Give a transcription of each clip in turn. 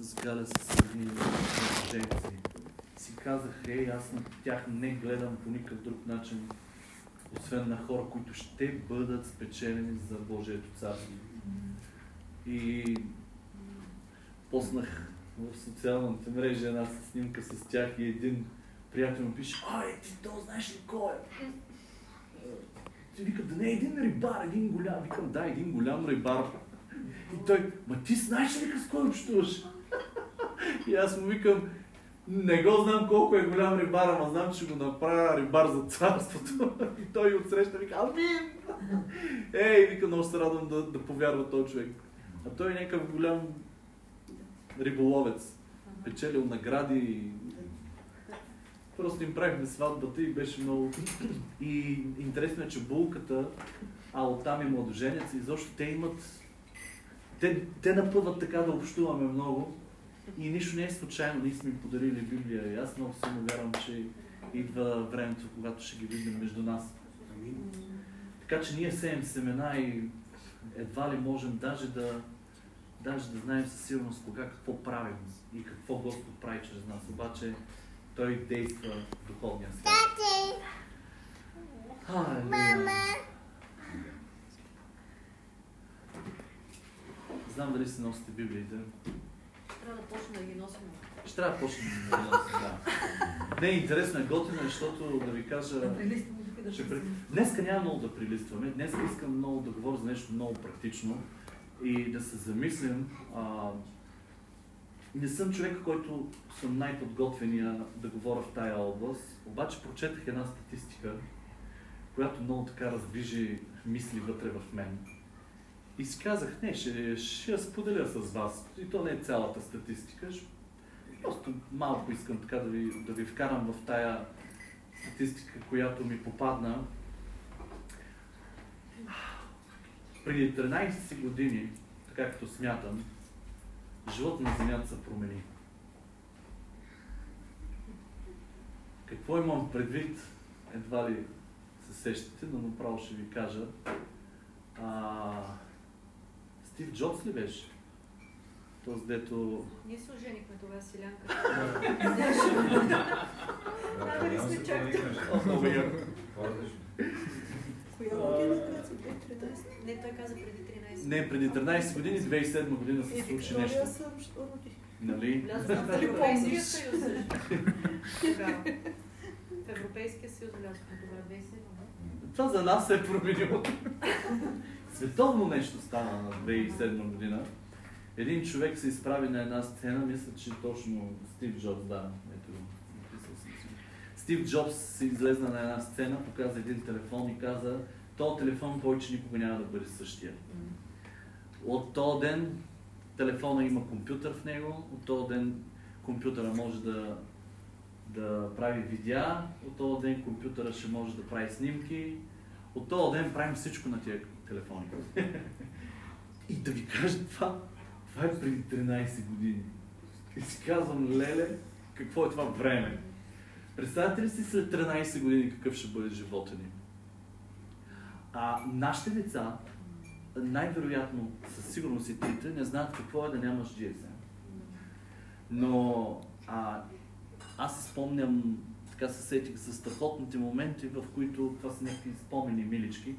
с Галя с едни женци. Си казах, ей, аз на тях не гледам по никакъв друг начин, освен на хора, които ще бъдат спечелени за Божието царство. И поснах в социалната мрежа една снимка с тях и един приятел ми пише, ай, ти то знаеш ли кой е? Ти вика, да не е един рибар, един голям. Викам, да, един голям рибар. И той, ма ти знаеш ли с кой общуваш? И аз му викам, не го знам колко е голям рибар, ама знам, че ще го направя рибар за царството. И той отсреща вика, амин! Ей, вика, много се радвам да, да повярва този човек. А той е някакъв голям риболовец. Печелил награди. Просто им правихме сватбата и беше много... И интересно е, че булката, а оттам и младоженец, изобщо те имат... Те, те напъват така да общуваме много. И нищо не е случайно, ние сме подарили Библия. И аз много силно вярвам, че идва времето, когато ще ги видим между нас. Така че ние сеем семена и едва ли можем даже да, даже да знаем със сигурност кога какво правим и какво Господ прави чрез нас. Обаче Той действа в духовния свят. Халелуя! Знам дали си носите Библиите. Трябва да почнем да ги носим. Ще трябва да почнем да ги носим, да. Не, интересно е, готино, е, защото да ви кажа... Да прилистваме тук да Ще при... Днеска няма много да прилистваме. Днес искам много да говоря за нещо много практично и да се замислим. А... Не съм човек, който съм най-подготвения да говоря в тая област, обаче прочетах една статистика, която много така раздвижи мисли вътре в мен. И си казах, не, ще, ще я споделя с вас. И то не е цялата статистика. Просто малко искам така да ви, да ви вкарам в тая статистика, която ми попадна. Преди 13 години, така като смятам, живот на Земята се промени. Какво имам предвид, едва ли се сещате, но направо ще ви кажа. А, Стив Джобс ли беше? Този, дето... Ние се оженихме тогава с Илянка. Няма сме чак. Коя година, която 2013? Не, той каза преди 13. Не, преди 13 години, 2007 година се И случи нещо. Нали? Дали Европейския помниш? В Европейския съюз влязохме тогава 2007. не? Това за нас се е променило. Световно нещо стана на 2007 година. Един човек се изправи на една сцена, мисля, че точно Стив Джобс, да, ето го, написал съм си. Стив Джобс се излезна на една сцена, показа един телефон и каза, този телефон повече никога няма да бъде същия. От този ден телефона има компютър в него, от този ден компютъра може да, да прави видеа, от този ден компютъра ще може да прави снимки, от този ден правим всичко на тия телефони. И да ви кажа това, това е преди 13 години. И си казвам, леле, какво е това време? Представете ли си след 13 години какъв ще бъде живота ни? А нашите деца, най-вероятно, със сигурност и трите, не знаят какво е да нямаш GSM. Но а, аз си спомням, така се сетих за страхотните моменти, в които това са някакви спомени милички,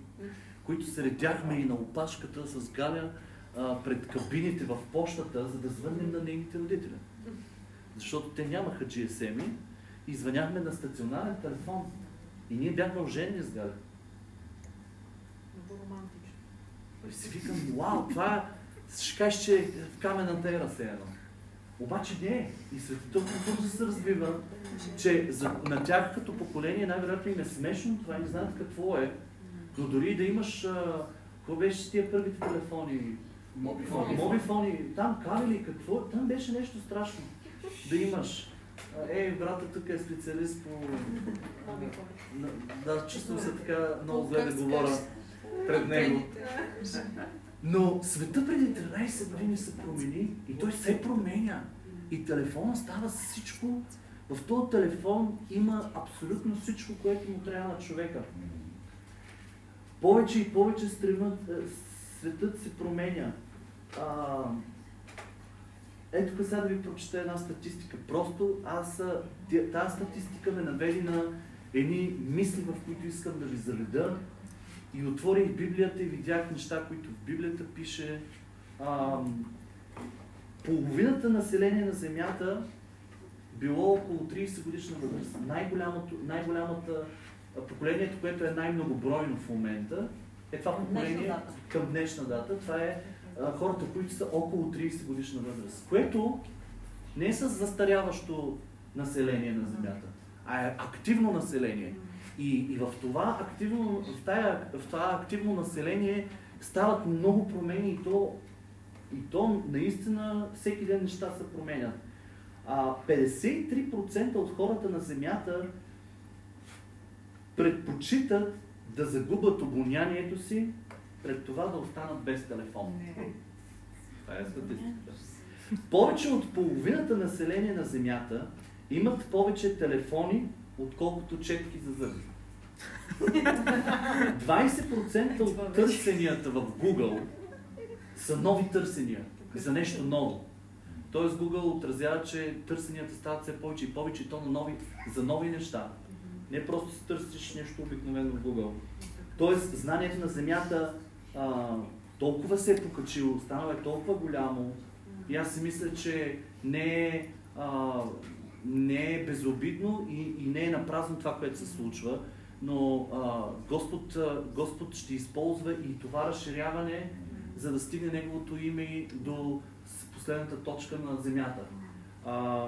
които се редяхме и на опашката с Галя а, пред кабините в почтата, за да звъннем на нейните родители. Защото те нямаха GSM-и и звъняхме на стационарен телефон. И ние бяхме оженени с Галя. Много романтично. И си викам, вау, това е, ще кажеш, че е в каменната ера се едно. Обаче не е. И светът толкова се развива, че за, на тях като поколение най-вероятно им е смешно това и не знаят какво е. Но дори да имаш, какво беше с тия първите телефони? Мобифони. Мобифони. Там кабели, какво? Там беше нещо страшно. Да имаш. Ей, брата тук е специалист по... Да, чувствам се така много зле да говоря пред него. Но света преди 13 години се промени и той се променя. И телефона става всичко. В този телефон има абсолютно всичко, което му трябва на човека. Повече и повече стремът, е, светът се променя. А, ето сега да ви прочета една статистика. Просто аз тази статистика ме наведи на едни мисли, в които искам да ви заведа. И отворих Библията и видях неща, които в Библията пише. Ам, половината население на Земята било около 30 годишна възраст. Най-голямото, най-голямата поколението, което е най-многобройно в момента, е това поколение към днешна дата. Това е а, хората, които са около 30 годишна възраст. Което не е с застаряващо население на Земята, а е активно население. И, и в, това активно, в, тая, в това активно население стават много промени и то, и то наистина всеки ден неща се променят. А 53% от хората на Земята предпочитат да загубят обонянието си пред това да останат без телефон. Това е статистиката. Повече от половината население на Земята имат повече телефони, отколкото четки за зъби. 20% от търсенията в Google са нови търсения за нещо ново. Тоест Google отразява, че търсенията стават все повече и повече и то на нови, за нови неща. Не просто си търсиш нещо обикновено в Google. Тоест знанието на Земята а, толкова се е покачило, станало е толкова голямо и аз си мисля, че не е, а, не е безобидно и, и не е напразно това, което се случва, но а, Господ, а, Господ ще използва и това разширяване, за да стигне Неговото име до последната точка на земята. А,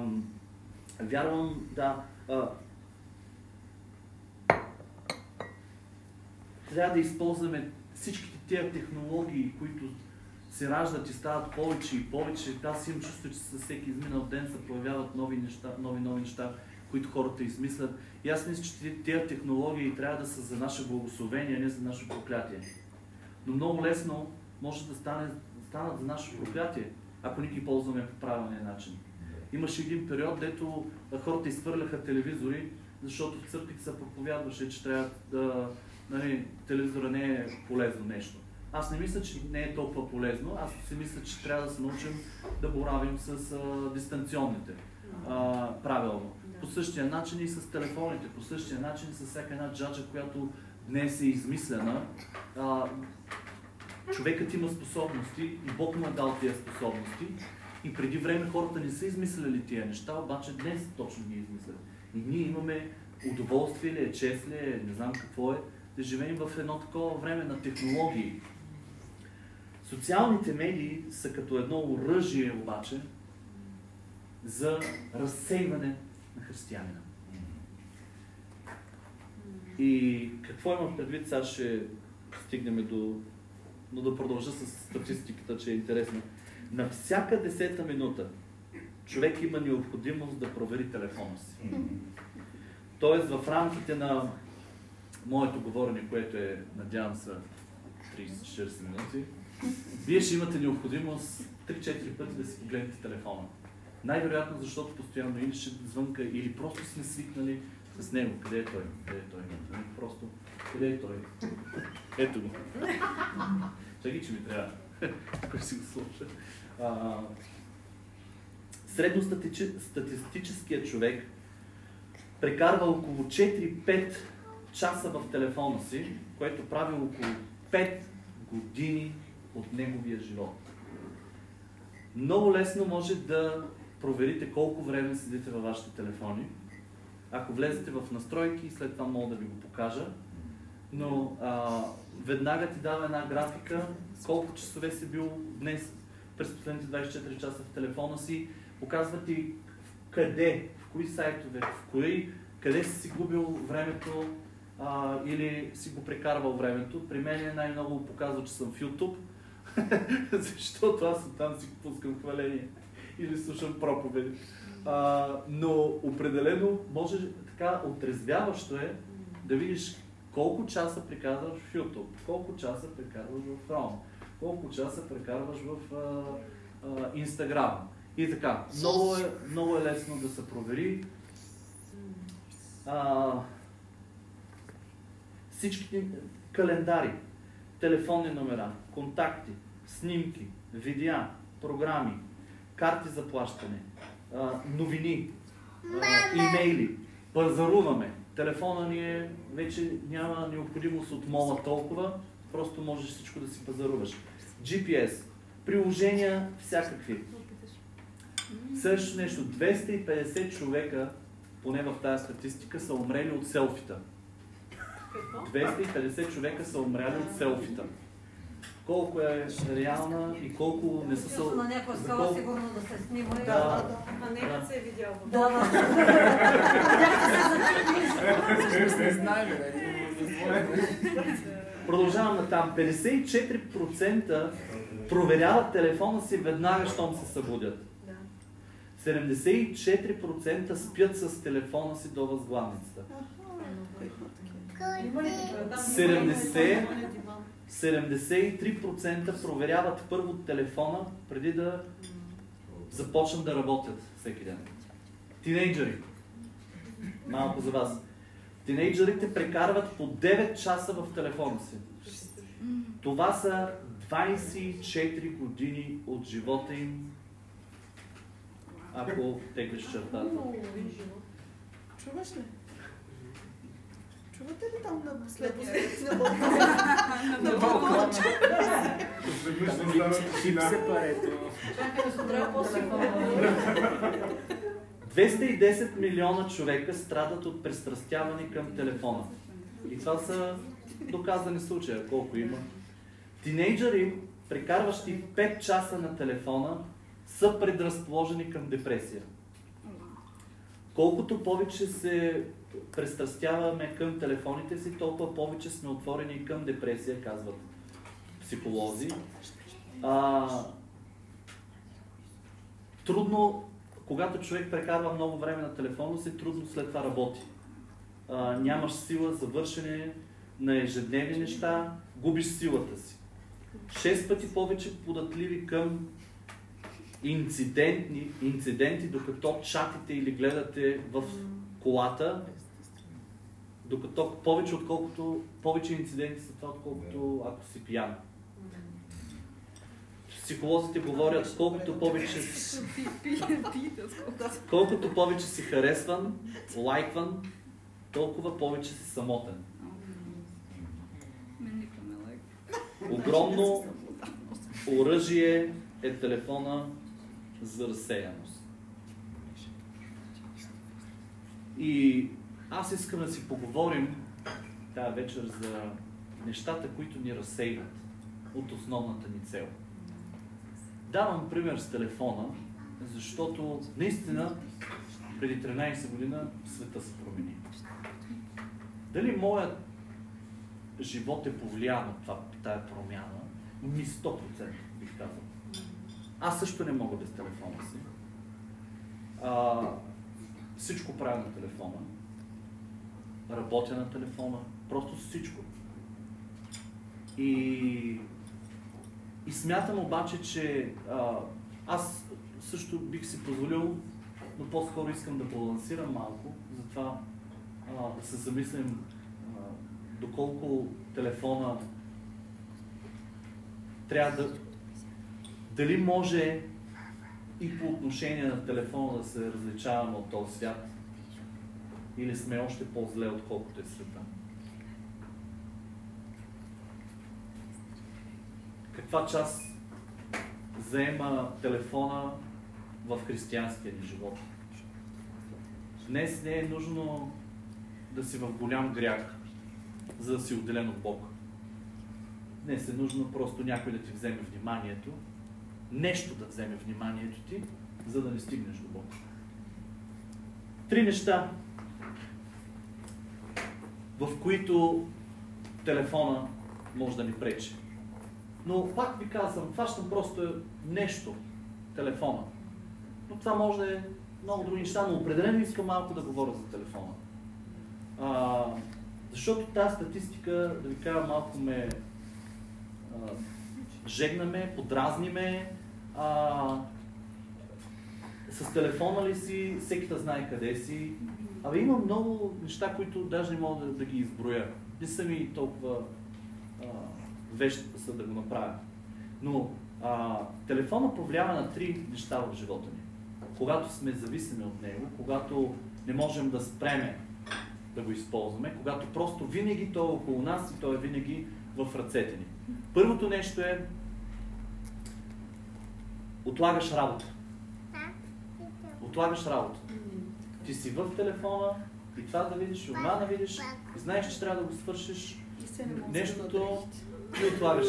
вярвам, да, а, трябва да използваме всичките тези технологии, които се раждат и стават повече и повече. Аз имам чувство, че със всеки изминал ден се появяват нови неща, нови, нови неща, които хората измислят. И аз мисля, че тези технологии трябва да са за наше благословение, а не за наше проклятие. Но много лесно може да стане, станат за наше проклятие, ако ни ги ползваме по правилния начин. Имаше един период, дето хората изхвърляха телевизори, защото в църквите се проповядваше, че трябва да нали, телевизора не е полезно нещо. Аз не мисля, че не е толкова полезно. Аз си мисля, че трябва да се научим да боравим с а, дистанционните. А, правилно. По същия начин и с телефоните, по същия начин с всяка една джаджа, която днес е измислена. А, човекът има способности и Бог му е дал тези способности. И преди време хората не са измисляли тия неща, обаче днес точно ги измислят. И ние имаме удоволствие ли е, чест ли е, не знам какво е, живеем в едно такова време на технологии. Социалните медии са като едно оръжие обаче за разсейване на християнина. И какво имам предвид, сега ще стигнем до... Но да продължа с статистиката, че е интересно. На всяка десета минута човек има необходимост да провери телефона си. Тоест в рамките на моето говорене, което е, надявам се, 30-40 минути, вие ще имате необходимост 3-4 пъти да си погледнете телефона. Най-вероятно, защото постоянно или ще звънка, или просто сме свикнали с него. Къде е той? Къде е той? Просто, къде е той? Ето го. Чакай, че ми трябва. Кой си го слуша. Средностатистическият човек прекарва около 4-5 часа в телефона си, което прави около 5 години от неговия живот. Много лесно може да проверите колко време седите във вашите телефони. Ако влезете в настройки, след това мога да ви го покажа. Но а, веднага ти дава една графика колко часове си бил днес през последните 24 часа в телефона си. Показва ти къде, в кои сайтове, в кои, къде си си губил времето, а, или си го прекарвал времето. При мен е най-много показва, че съм в YouTube, защото аз там си пускам хваление или слушам проповеди. А, но определено може така отрезвяващо е да видиш колко часа прекарваш в YouTube, колко часа прекарваш в Chrome, колко часа прекарваш в а, а, Instagram. И така, много е, много е лесно да се провери. А, всичките календари, телефонни номера, контакти, снимки, видеа, програми, карти за плащане, новини, имейли, пазаруваме. Телефона ни е, вече няма необходимост от мола толкова, просто можеш всичко да си пазаруваш. GPS, приложения всякакви. Също нещо, 250 човека, поне в тази статистика, са умрели от селфита. Какво? 250 човека са умряли от селфита. Колко е реална и колко не са се... Чувство на някоя скала колко- сигурно да се снима. и- Да. А не като се е видял. Да, да. Не знаем, нали? Продължавам на там. 54% проверяват телефона си веднага, щом се събудят. Да. 74% спят с телефона си до възглавницата. Има ли такива? Там 70. има ли диван? 73% проверяват първо телефона, преди да започнат да работят всеки ден. Тинейджери. Малко за вас. Тинейджерите прекарват по 9 часа в телефона си. Това са 24 години от живота им, ако теглиш чертата. Чуваш ли? Чувате ли там на следващия? На трябва по-сигурно. 210 милиона човека страдат от пристрастяване към телефона. И това са доказани случаи, колко има. Тинейджери, прекарващи 5 часа на телефона, са предразположени към депресия. Колкото повече се пристрастяваме към телефоните си, толкова повече сме отворени към депресия, казват психолози. А, трудно, когато човек прекарва много време на телефона си, трудно след това работи. А, нямаш сила за вършене на ежедневни неща, губиш силата си. Шест пъти повече податливи към инцидентни, инциденти, докато чатите или гледате в колата, докато повече отколкото, повече инциденти са това, отколкото ако си пиян. Психолозите говорят, колкото повече, колкото повече си харесван, лайкван, толкова повече си самотен. Огромно оръжие е телефона за разсеяност. И аз искам да си поговорим тази вечер за нещата, които ни разсейват от основната ни цел. Давам пример с телефона, защото наистина преди 13 година света се промени. Дали моят живот е повлиян от това, тая промяна? Ми 100% бих казал. Аз също не мога без телефона си. А, всичко правя на телефона. Работя на телефона. Просто всичко. И, и смятам обаче, че а, аз също бих си позволил, но по-скоро искам да балансирам малко, затова а, да се замислим а, доколко телефона трябва да... Дали може и по отношение на телефона да се различаваме от този свят? Или сме още по-зле, отколкото е света? Каква част заема телефона в християнския ни живот? Днес не е нужно да си в голям грях, за да си отделен от Бог. Днес е нужно просто някой да ти вземе вниманието, нещо да вземе вниманието ти, за да не стигнеш до Бог. Три неща, в които телефона може да ни пречи. Но пак ви казвам, хващам просто нещо, телефона. Но това може да е много други неща, но определено искам малко да говоря за телефона. А, защото тази статистика, да ви кажа, малко ме а, жегнаме, подразниме. А, с телефона ли си, всеки да знае къде си. Абе има много неща, които даже не мога да, да ги изброя. Не са ми толкова а, вещи са да го направя. Но А, телефона повлиява на три неща в живота ни. Когато сме зависими от него, когато не можем да спреме да го използваме, когато просто винаги той е около нас и той е винаги в ръцете ни. Първото нещо е отлагаш работа. Отлагаш работа. Ти си в телефона и това да видиш, и онова да видиш, и знаеш, че трябва да го свършиш нещото и отлагаш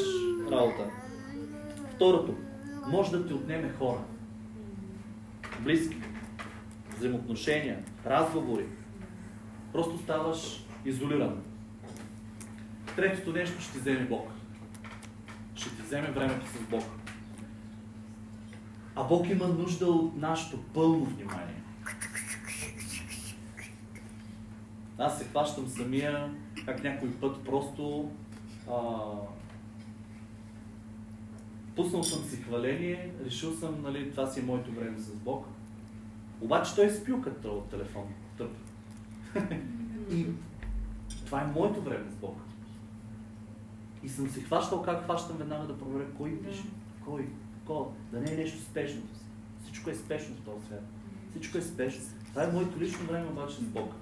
работа. Второто, може да ти отнеме хора. Близки, взаимоотношения, разговори. Просто ставаш изолиран. Третото нещо ще ти вземе Бог. Ще ти вземе времето с Бог. А Бог има нужда от нашето пълно внимание. Аз се хващам самия, как някой път просто а, пуснал съм си хваление, решил съм, нали, това си е моето време с Бог. Обаче той спил като от телефон. Тъп. И това е моето време с Бог. И съм се хващал как хващам веднага да проверя кой пише, кой, кой, да не е нещо спешно. Всичко е спешно в този свят. Всичко е спешно. Това е моето лично време обаче с Бог.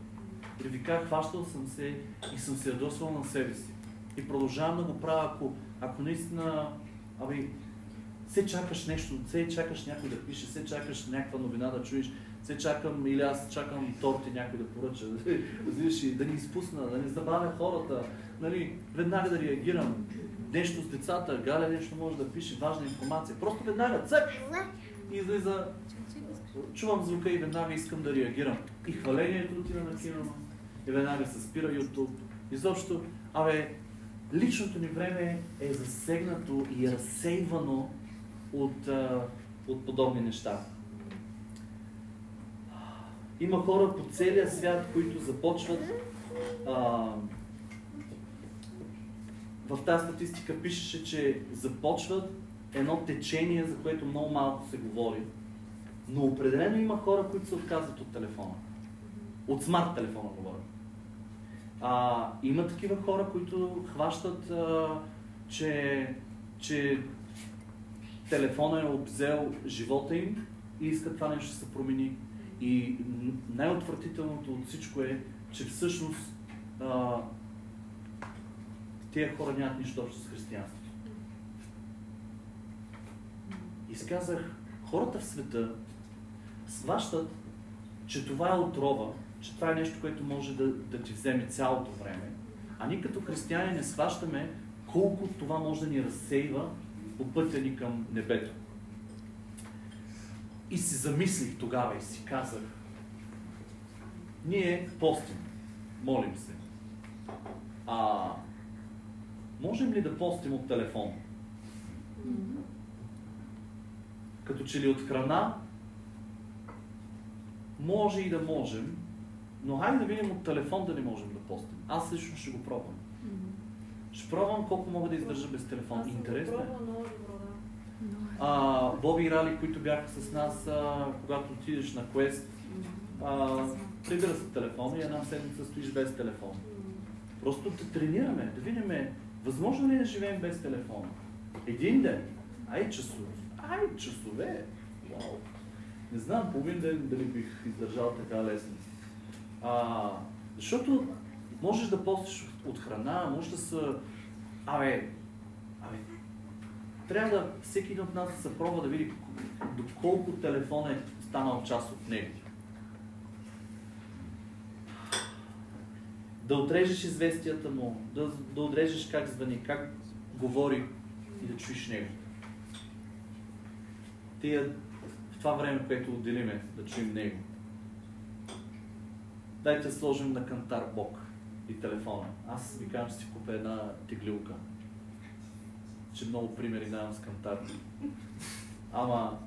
И ви казах, хващал съм се и съм се ядосвал на себе си. И продължавам да го правя, ако, ако наистина, аби, се чакаш нещо, се чакаш някой да пише, се чакаш някаква новина да чуеш, се чакам или аз чакам торти някой да поръча, разбираш, и да ни изпусна, да не забавя хората, нали, веднага да реагирам. Нещо с децата, Галя нещо може да пише, важна информация. Просто веднага, цък! И излиза, чувам звука и веднага искам да реагирам. И хвалението отива на кино, и веднага се спира YouTube. Изобщо, абе, личното ни време е засегнато и е разсейвано от, от подобни неща. Има хора по целия свят, които започват а, в тази статистика пишеше, че започват едно течение, за което много малко се говори. Но определено има хора, които се отказват от телефона. От смарт телефона говоря. А, има такива хора, които хващат, а, че, че телефона е обзел живота им и искат това нещо да се промени. И най-отвратителното от всичко е, че всъщност а, тия хора нямат нищо общо с християнството. И си казах, хората в света сващат, че това е отрова, че това е нещо, което може да, да ти вземе цялото време. А ние като християни не сващаме колко това може да ни разсейва по пътя ни към небето. И си замислих тогава и си казах, ние постим, молим се. А можем ли да постим от телефон? Като че ли от храна, може и да можем, но хайде да видим от телефон да не можем да постим. Аз лично ще го пробвам. Ще пробвам колко мога да издържа без телефон. Интересно е. пробвала много добро, да. А, Боби и Рали, които бяха с нас, а, когато отидеш на квест, прибира се телефон и една седмица стоиш без телефон. Просто да тренираме, да видим, възможно ли е да живеем без телефон. Един ден, ай часове, ай часове, вау. Не знам, половин ден дали бих издържал така лесно. А, защото можеш да постиш от храна, може да са... Абе, абе, трябва да всеки един от нас да се пробва да види доколко телефон е станал част от него. Да отрежеш известията му, да, да отрежеш как звъни, как говори и да чуеш него. Тия, в това време, което отделиме, да чуем него. Дайте да сложим на кантар Бог и телефона. Аз ви казвам, че си купя една теглилка. Че много примери нямам с кантар. Ама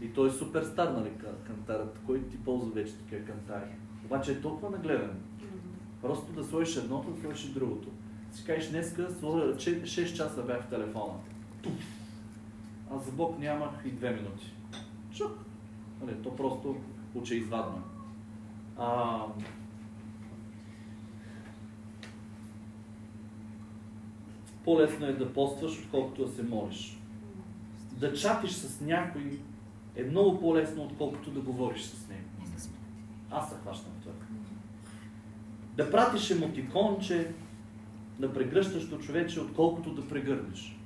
и той е супер стар, нали, ка- кантарът. Кой ти ползва вече такива кантари? Обаче е толкова нагледан. Просто да сложиш едното, да сложиш другото. Си кажеш, днеска сложа 6 часа бях в телефона. Туф. А за Бог нямах и 2 минути. Чук. Нали, то просто очеизвадно. А, по-лесно е да постваш, отколкото да се молиш. да чатиш с някой е много по-лесно, отколкото да говориш с него. Аз се хващам това. Да пратиш емотиконче, да прегръщащо човече, отколкото да прегърнеш.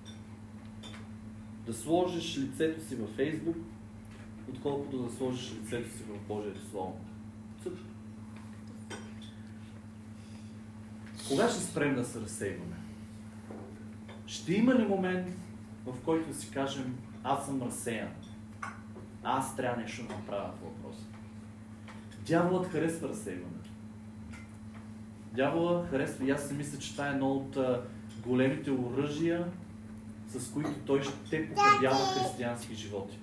Да сложиш лицето си във Фейсбук, отколкото да сложиш лицето си в Божието Слово. Супер. Кога ще спрем да се разсейваме? Ще има ли момент, в който си кажем, аз съм разсеян? Аз трябва нещо да направя по въпроса. Дяволът харесва разсейването. Дявола харесва и аз си мисля, че това е едно от големите оръжия, с които той ще покрадява християнски животи.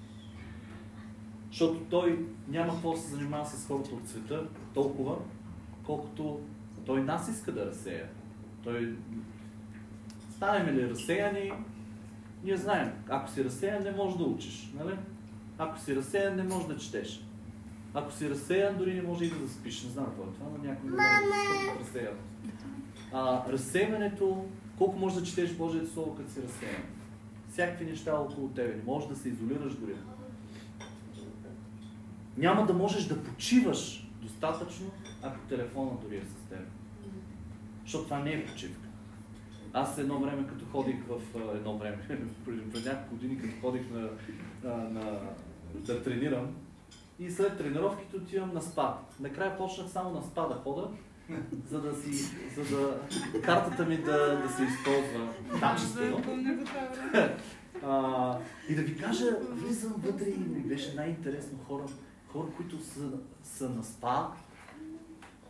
Защото той няма какво да се занимава с хората от света толкова, колкото той нас иска да разсея. Той станем ли разсеяни, ние знаем, ако си разсеян, не можеш да учиш. Нали? Ако си разсеян, не можеш да четеш. Ако си разсеян, дори не може и да заспиш. Не знам какво е това, но някой може да разсеян. А, разсеянето, колко можеш да четеш Божието Слово, като си разсеян? Всякакви неща около тебе. Не можеш да се изолираш дори. Няма да можеш да почиваш достатъчно, ако телефона дори е с теб. Защото това не е почивка. Аз едно време, като ходих в едно време, преди няколко години, като ходих на, на, на, да тренирам, и след тренировките отивам на спа. Накрая почнах само на спа да хода, за да си, за да картата ми да, да се използва качествено. А, и да ви кажа, влизам вътре и ми беше най-интересно хора, хора, които са, са на спа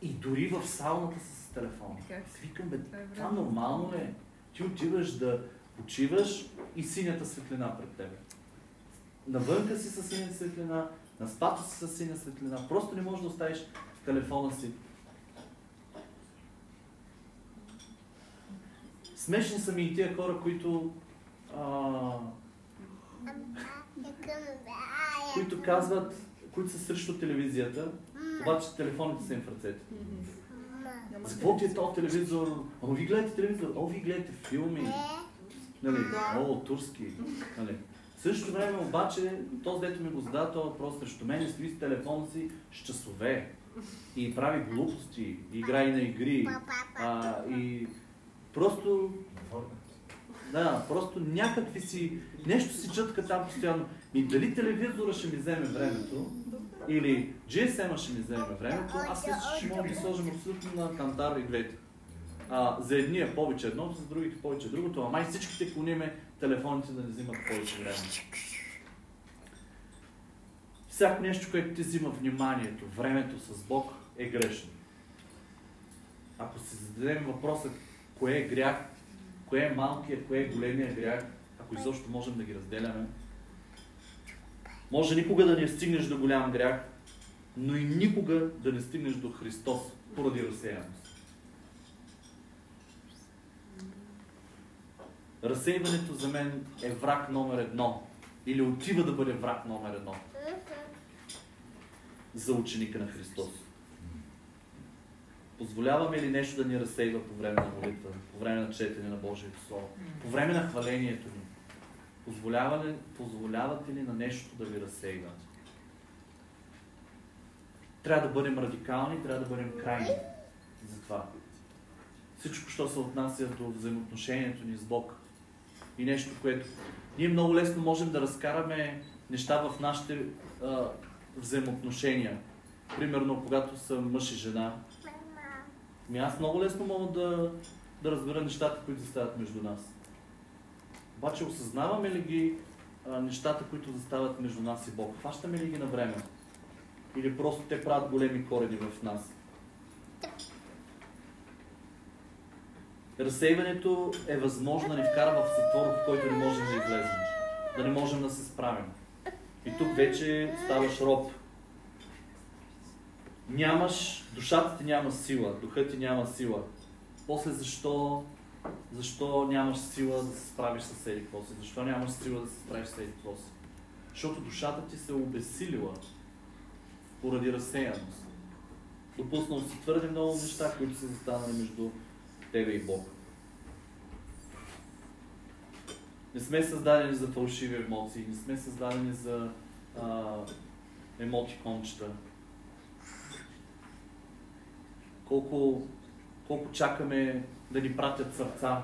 и дори в сауната са телефона. Аз Викам, бе, това нормално ли е? Ти отиваш да почиваш и синята светлина пред тебе. Навънка си с синята светлина, на спато си с синя светлина. Просто не можеш да оставиш телефона си. Смешни са ми и тия хора, които а, които казват, които са срещу телевизията, обаче телефоните са им в ръцете. За какво ти е този телевизор? О, ви гледате телевизор, о, ви гледате филми. Нали? О, турски. Нали? В същото време обаче, този дето ми го задава този въпрос срещу мен и стои с телефона си с часове. И прави глупости, и играе на игри. А, и просто да, просто някакви си, нещо си чътка там постоянно. И дали телевизора ще ми вземе времето, или GSM ще ми вземе времето, аз мисля, че ще можем да сложим абсолютно на кантар и двете. А, за едни е повече едното, за другите повече другото, а май всичките клониме телефоните да не взимат повече време. Всяко нещо, което ти взима вниманието, времето с Бог е грешно. Ако си зададем въпроса, кое е грях, кое е малкият, кое е големия грях, ако изобщо можем да ги разделяме. Може никога да не стигнеш до голям грях, но и никога да не стигнеш до Христос поради разсеяност. Разсейването за мен е враг номер едно. Или отива да бъде враг номер едно. За ученика на Христос. Позволяваме ли нещо да ни разсейва по време на молитва, по време на четене на Божието Слово, по време на хвалението ни? Позволява ли, позволявате ли на нещо да ви разсейва? Трябва да бъдем радикални, трябва да бъдем крайни за това. Всичко, що се отнася до взаимоотношението ни с Бог. И нещо, което ние много лесно можем да разкараме неща в нашите а, взаимоотношения. Примерно, когато са мъж и жена, ми аз много лесно мога да, да разбера нещата, които застават между нас. Обаче осъзнаваме ли ги а, нещата, които застават между нас и Бог? Хващаме ли ги на време? Или просто те правят големи корени в нас? Разсейването е възможно да ни вкара в затвор, в който не можем да излезем. Да не можем да се справим. И тук вече ставаш роб. Нямаш, душата ти няма сила, духът ти няма сила. После защо, защо нямаш сила да се справиш с еди какво? Защо нямаш сила да се справиш с еди какво си? Защото душата ти се е обесилила поради разсеяност. Допуснал си твърде много неща, които са застанали между тебе и Бог. Не сме създадени за фалшиви емоции, не сме създадени за а, емотикончета. Колко, колко чакаме да ни пратят сърца,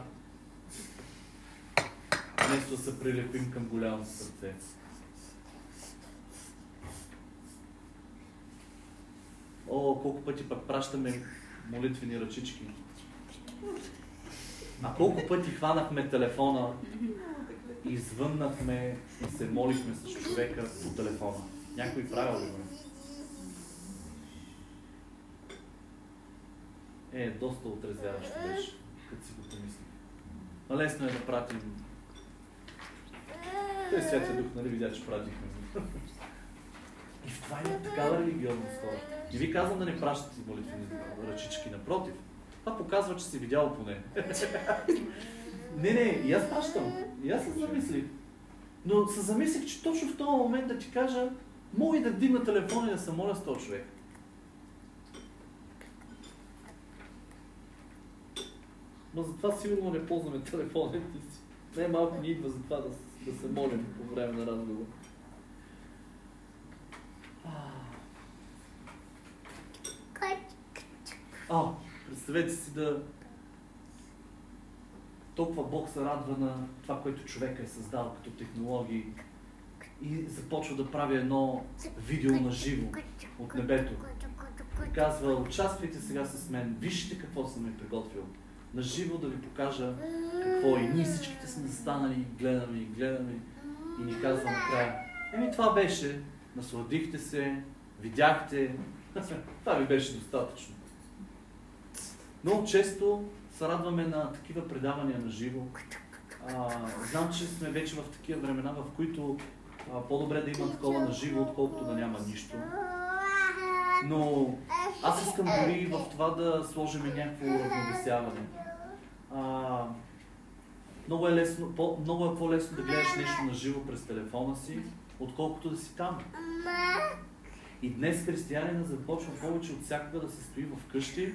вместо да се прилепим към голямо сърце. О, колко пъти пък пращаме молитвени ръчички. А колко пъти хванахме телефона, извъннахме и се молихме с човека по телефона. Някой правил ли го? Е, доста отрезвяващо беше, като си го помислих. Лесно е да пратим. Той Святия Дух, нали видя, че пратихме. И в това има такава религиозност. Не ви казвам да не пращате молитвени ръчички, напротив. Това показва, че си видял поне. не, не, и аз пращам. И аз се замислих. Но се замислих, че точно в този момент да ти кажа, мога и да вдигна телефона и да се моля с този човек. Но затова сигурно не ползваме телефоните си. Не малко ни идва за това да, да се молим по време на разговор. А, представете си да толкова Бог се радва на това, което човека е създал като технологии и започва да прави едно видео на живо от небето. И казва, участвайте сега с мен, вижте какво съм ви приготвил. На живо да ви покажа какво и ние всичките сме застанали и гледаме и гледаме и ни казва накрая. Еми това беше, насладихте се, видяхте, това ви беше достатъчно. Много често се радваме на такива предавания на живо. Знам, че сме вече в такива времена, в които а, по-добре да има такова на живо, отколкото да няма нищо. Но аз искам дори в това да сложим някакво равновесяване. А, много е, лесно, по, много е по-лесно да гледаш нещо на живо през телефона си, отколкото да си там. И днес християнина започва повече от всякога да се стои в къщи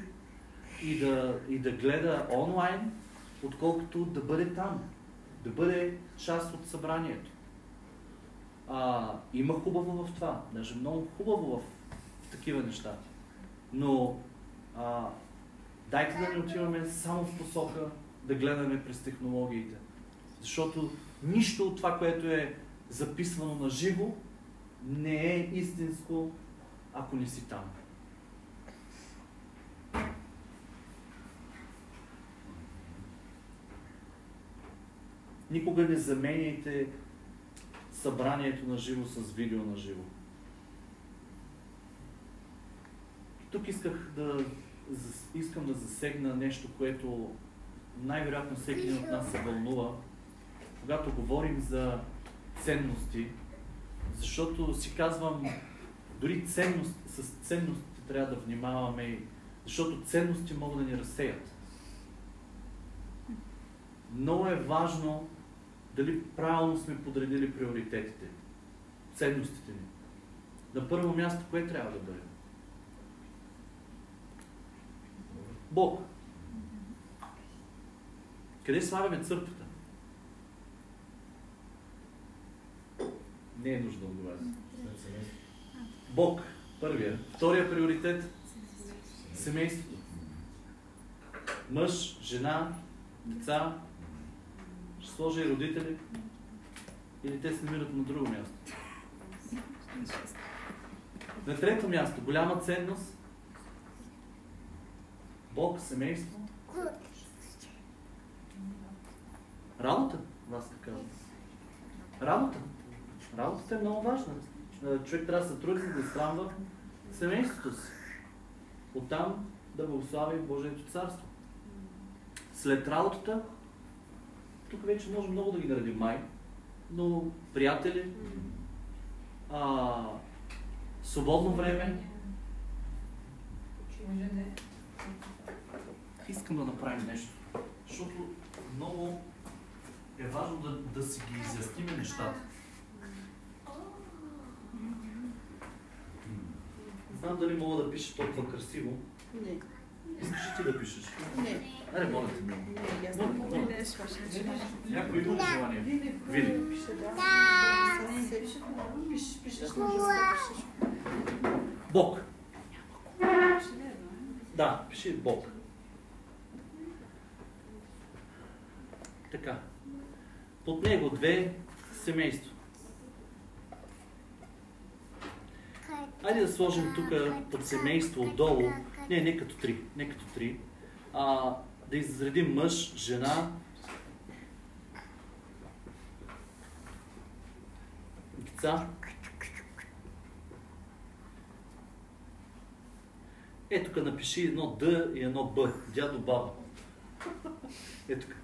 и да, и да гледа онлайн, отколкото да бъде там, да бъде част от събранието. А, има хубаво в това, даже много хубаво в, такива неща. Но а, дайте да не отиваме само в посока да гледаме през технологиите. Защото нищо от това, което е записвано на живо, не е истинско, ако не си там. Никога не заменяйте събранието на живо с видео на живо. Тук исках да, искам да засегна нещо, което най-вероятно всеки един от нас се вълнува, когато говорим за ценности, защото си казвам, дори ценност, с ценностите трябва да внимаваме, защото ценности могат да ни разсеят. Много е важно дали правилно сме подредили приоритетите, ценностите ни. На първо място, кое трябва да бъде? Бог. Къде слагаме църквата? Не е нужда да отговарям. Бог. Първия. Втория приоритет семейството. Мъж, жена, деца, ще сложа и родители. Или те се намират на друго място. На трето място, голяма ценност. Бог, семейство. Работа, вас така. Работа. Работата е много важна. Човек трябва да се труди, да изхранва семейството си. Оттам да благослави Божието царство. След работата, тук вече може много да ги наредим май, но приятели, а, свободно време. Искам да направим нещо, защото много е важно да, да си ги изясниме нещата. Знам дали мога да пиша толкова красиво. Не. Искаш ли ти да пишеш? Не, Аре, моля те не, аз не мога. Не, свърши. Някой има желание? Да. Да пишеш. Бог. Да, пиши Бог. Така. Под него две семейство. Айде да сложим тук под семейство отдолу. Не, не като три. Не като три. А, да изредим мъж, жена, деца. Е, тук напиши едно Д и едно Б. Дядо, баба. Е, тук.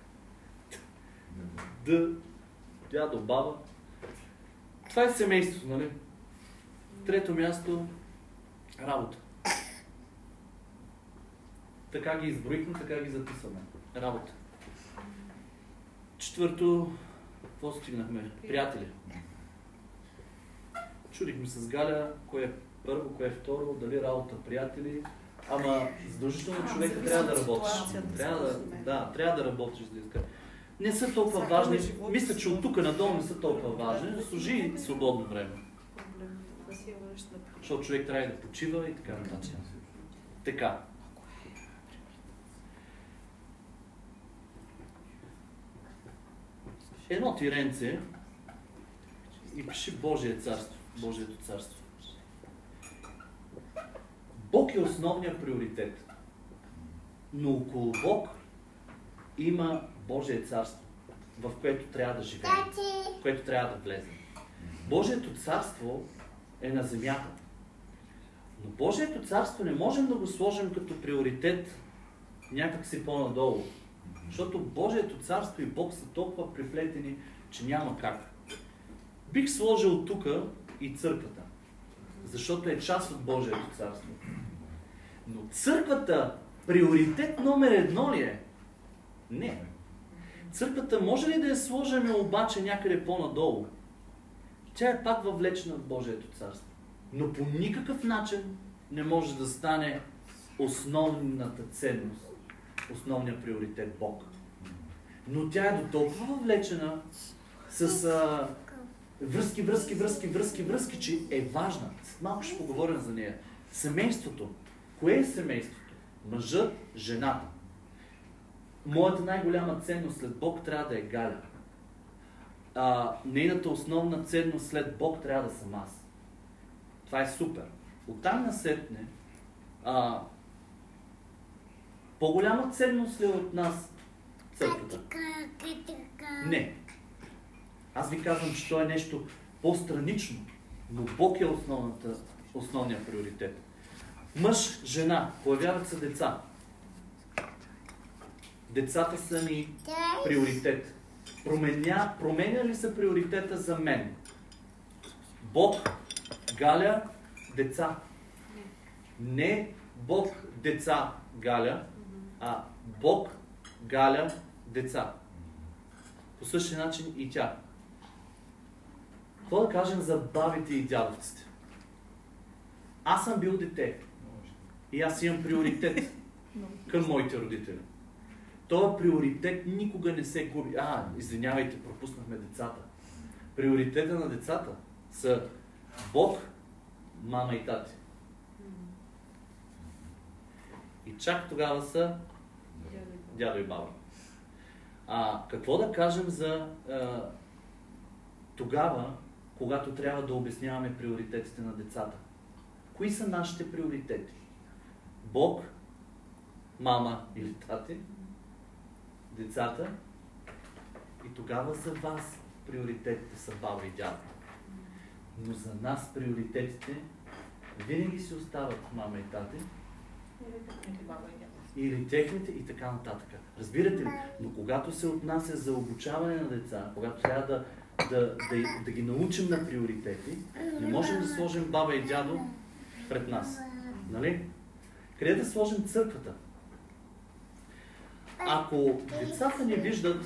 Д, дядо, баба. Това е семейството, нали? Трето място работа. Така ги изброихме, така ги записваме. Работа. Четвърто, какво стигнахме? Приятели. Чудихме с Галя, кое е първо, кое е второ, дали работа, приятели. Ама задължително човека трябва да от работиш. Трябва да, да, трябва да работиш да иска. Не са толкова важни. Мисля, че от тук надолу не са толкова важни. Служи свободно време. На Защото човек трябва да почива и така нататък. Така. Едно тиренце и пиши Божие царство. Божието царство. Бог е основният приоритет. Но около Бог има Божие царство, в което трябва да живеем, в което трябва да влезем. Божието царство е на земята. Но Божието царство не можем да го сложим като приоритет някакси по-надолу. Защото Божието царство и Бог са толкова приплетени, че няма как. Бих сложил тук и църквата, защото е част от Божието царство. Но църквата приоритет номер едно ли е? Не. Църквата може ли да я сложим обаче някъде по-надолу? Тя е пак въвлечена в Божието царство. Но по никакъв начин не може да стане основната ценност, основният приоритет Бог. Но тя е до толкова въвлечена с а, връзки, връзки, връзки, връзки, връзки, че е важна. Малко ще поговорим за нея. Семейството. Кое е семейството? Мъжът, жената. Моята най-голяма ценност след Бог трябва да е Галя. А, нейната основна ценност след Бог трябва да съм аз. Това е супер. Оттам насетне, а, по-голяма ценност ли е от нас църквата? Не. Аз ви казвам, че то е нещо по-странично, но Бог е основната, основният приоритет. Мъж, жена, появяват се деца. Децата са ни приоритет. Променя, променя ли се приоритета за мен? Бог, Галя, деца. Не Бог, деца, Галя, а Бог, Галя, деца. По същия начин и тя. Какво да кажем за бабите и дядовците? Аз съм бил дете и аз имам приоритет към моите родители. Този приоритет никога не се губи. А, извинявайте, пропуснахме децата. Приоритета на децата са Бог, мама и тати. И чак тогава са дядо и баба. А какво да кажем за а, тогава, когато трябва да обясняваме приоритетите на децата? Кои са нашите приоритети? Бог, мама или тати, децата и тогава за вас приоритетите са баба и дядо. Но за нас приоритетите винаги си остават мама и тати или техните и така нататък. Разбирате ли? Но когато се отнася за обучаване на деца, когато трябва да, да, да, да ги научим на приоритети, не можем да сложим баба и дядо пред нас. Нали? Къде да сложим църквата? Ако децата не виждат,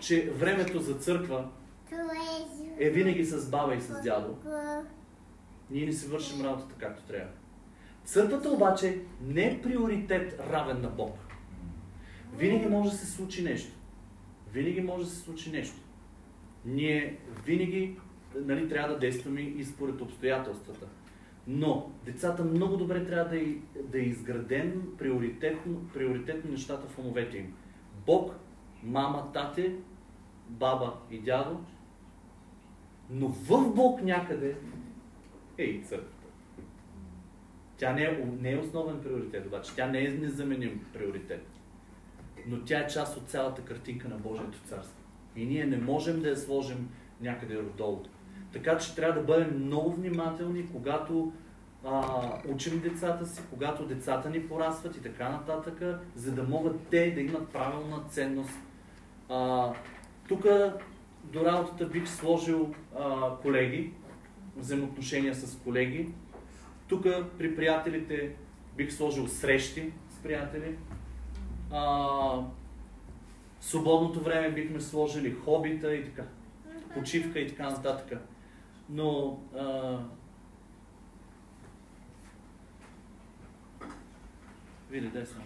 че времето за църква е винаги с баба и с дядо, ние не си вършим работата както трябва. Църквата обаче не е приоритет равен на Бог. Винаги може да се случи нещо. Винаги може да се случи нещо. Ние винаги нали, трябва да действаме и според обстоятелствата. Но децата много добре трябва да е, да е изграден приоритетно, приоритетно нещата в умовете им. Бог, мама, тате, баба и дядо, но в Бог някъде е и църквата. Тя не е, не е основен приоритет, обаче тя не е незаменим приоритет. Но тя е част от цялата картинка на Божието царство. И ние не можем да я сложим някъде отдолу. Така че трябва да бъдем много внимателни, когато а, учим децата си, когато децата ни порастват и така нататък, за да могат те да имат правилна ценност. Тук до работата бих сложил а, колеги, взаимоотношения с колеги. Тук при приятелите бих сложил срещи с приятели. А, свободното време бихме сложили хобита и така, почивка и така нататък. Но а, Види, дай само.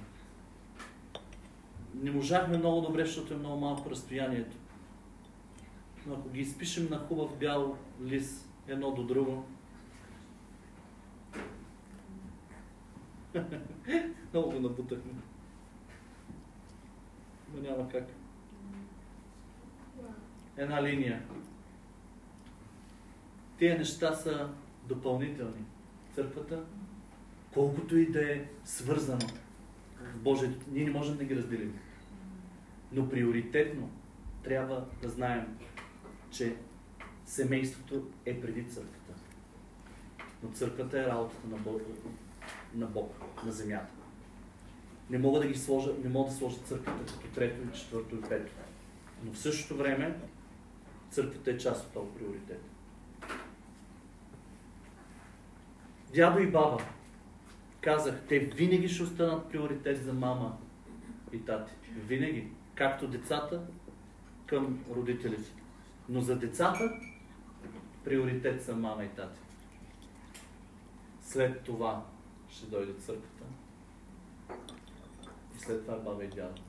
Не можахме много добре, защото е много малко разстоянието. Но ако ги изпишем на хубав бял лист едно до друго, много го набутахме. Но няма как. Една линия. Тия неща са допълнителни. Църквата, колкото и да е свързано в Божието, ние не можем да ги разделим. Но приоритетно трябва да знаем, че семейството е преди църквата. Но църквата е работата на Бог, на, Бог, на земята. Не мога да ги сложа, не мога да сложа църквата като трето, и четвърто и пето. Но в същото време църквата е част от този приоритет. Дядо и баба, казах, те винаги ще останат приоритет за мама и тати. Винаги. Както децата към родителите. Но за децата приоритет са мама и тати. След това ще дойде църквата. И след това баба и дядо.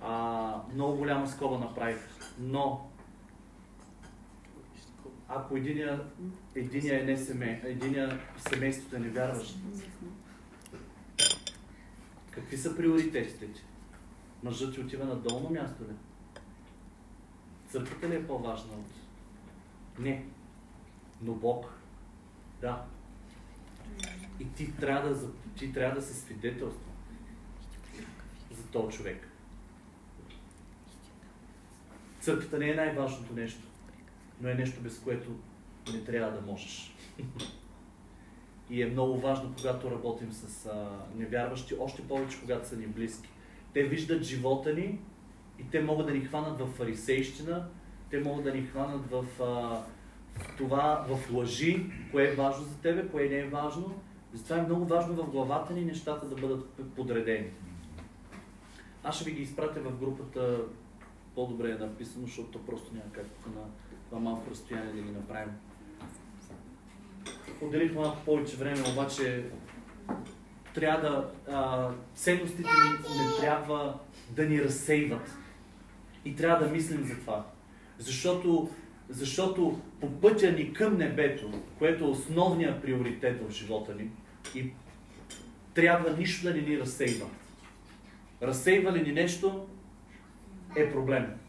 А, много голяма скоба направих. Но ако единия, единия е не семей, единия семейството е невярващ, какви са приоритетите ти? Мъжът ти отива на долно място ли? Църквата ли е по-важна от... Не. Но Бог. Да. И ти трябва да, ти трябва да се свидетелства за този човек. Църквата не е най-важното нещо, но е нещо без което не трябва да можеш. И е много важно, когато работим с а, невярващи, още повече, когато са ни близки. Те виждат живота ни и те могат да ни хванат в фарисейщина, те могат да ни хванат в, а, в това, в лъжи, кое е важно за тебе, кое не е важно. Затова е много важно в главата ни нещата да бъдат подредени. Аз ще ви ги изпратя в групата, по-добре е написано, защото просто няма как на това малко разстояние да ги направим. Отделих малко повече време, обаче трябва да... А, ценностите ни не трябва да ни разсейват. И трябва да мислим за това. Защото, защото по пътя ни към небето, което е основният приоритет в живота ни, и трябва нищо да не ни разсейва. Разсейва ли ни нещо, е проблем.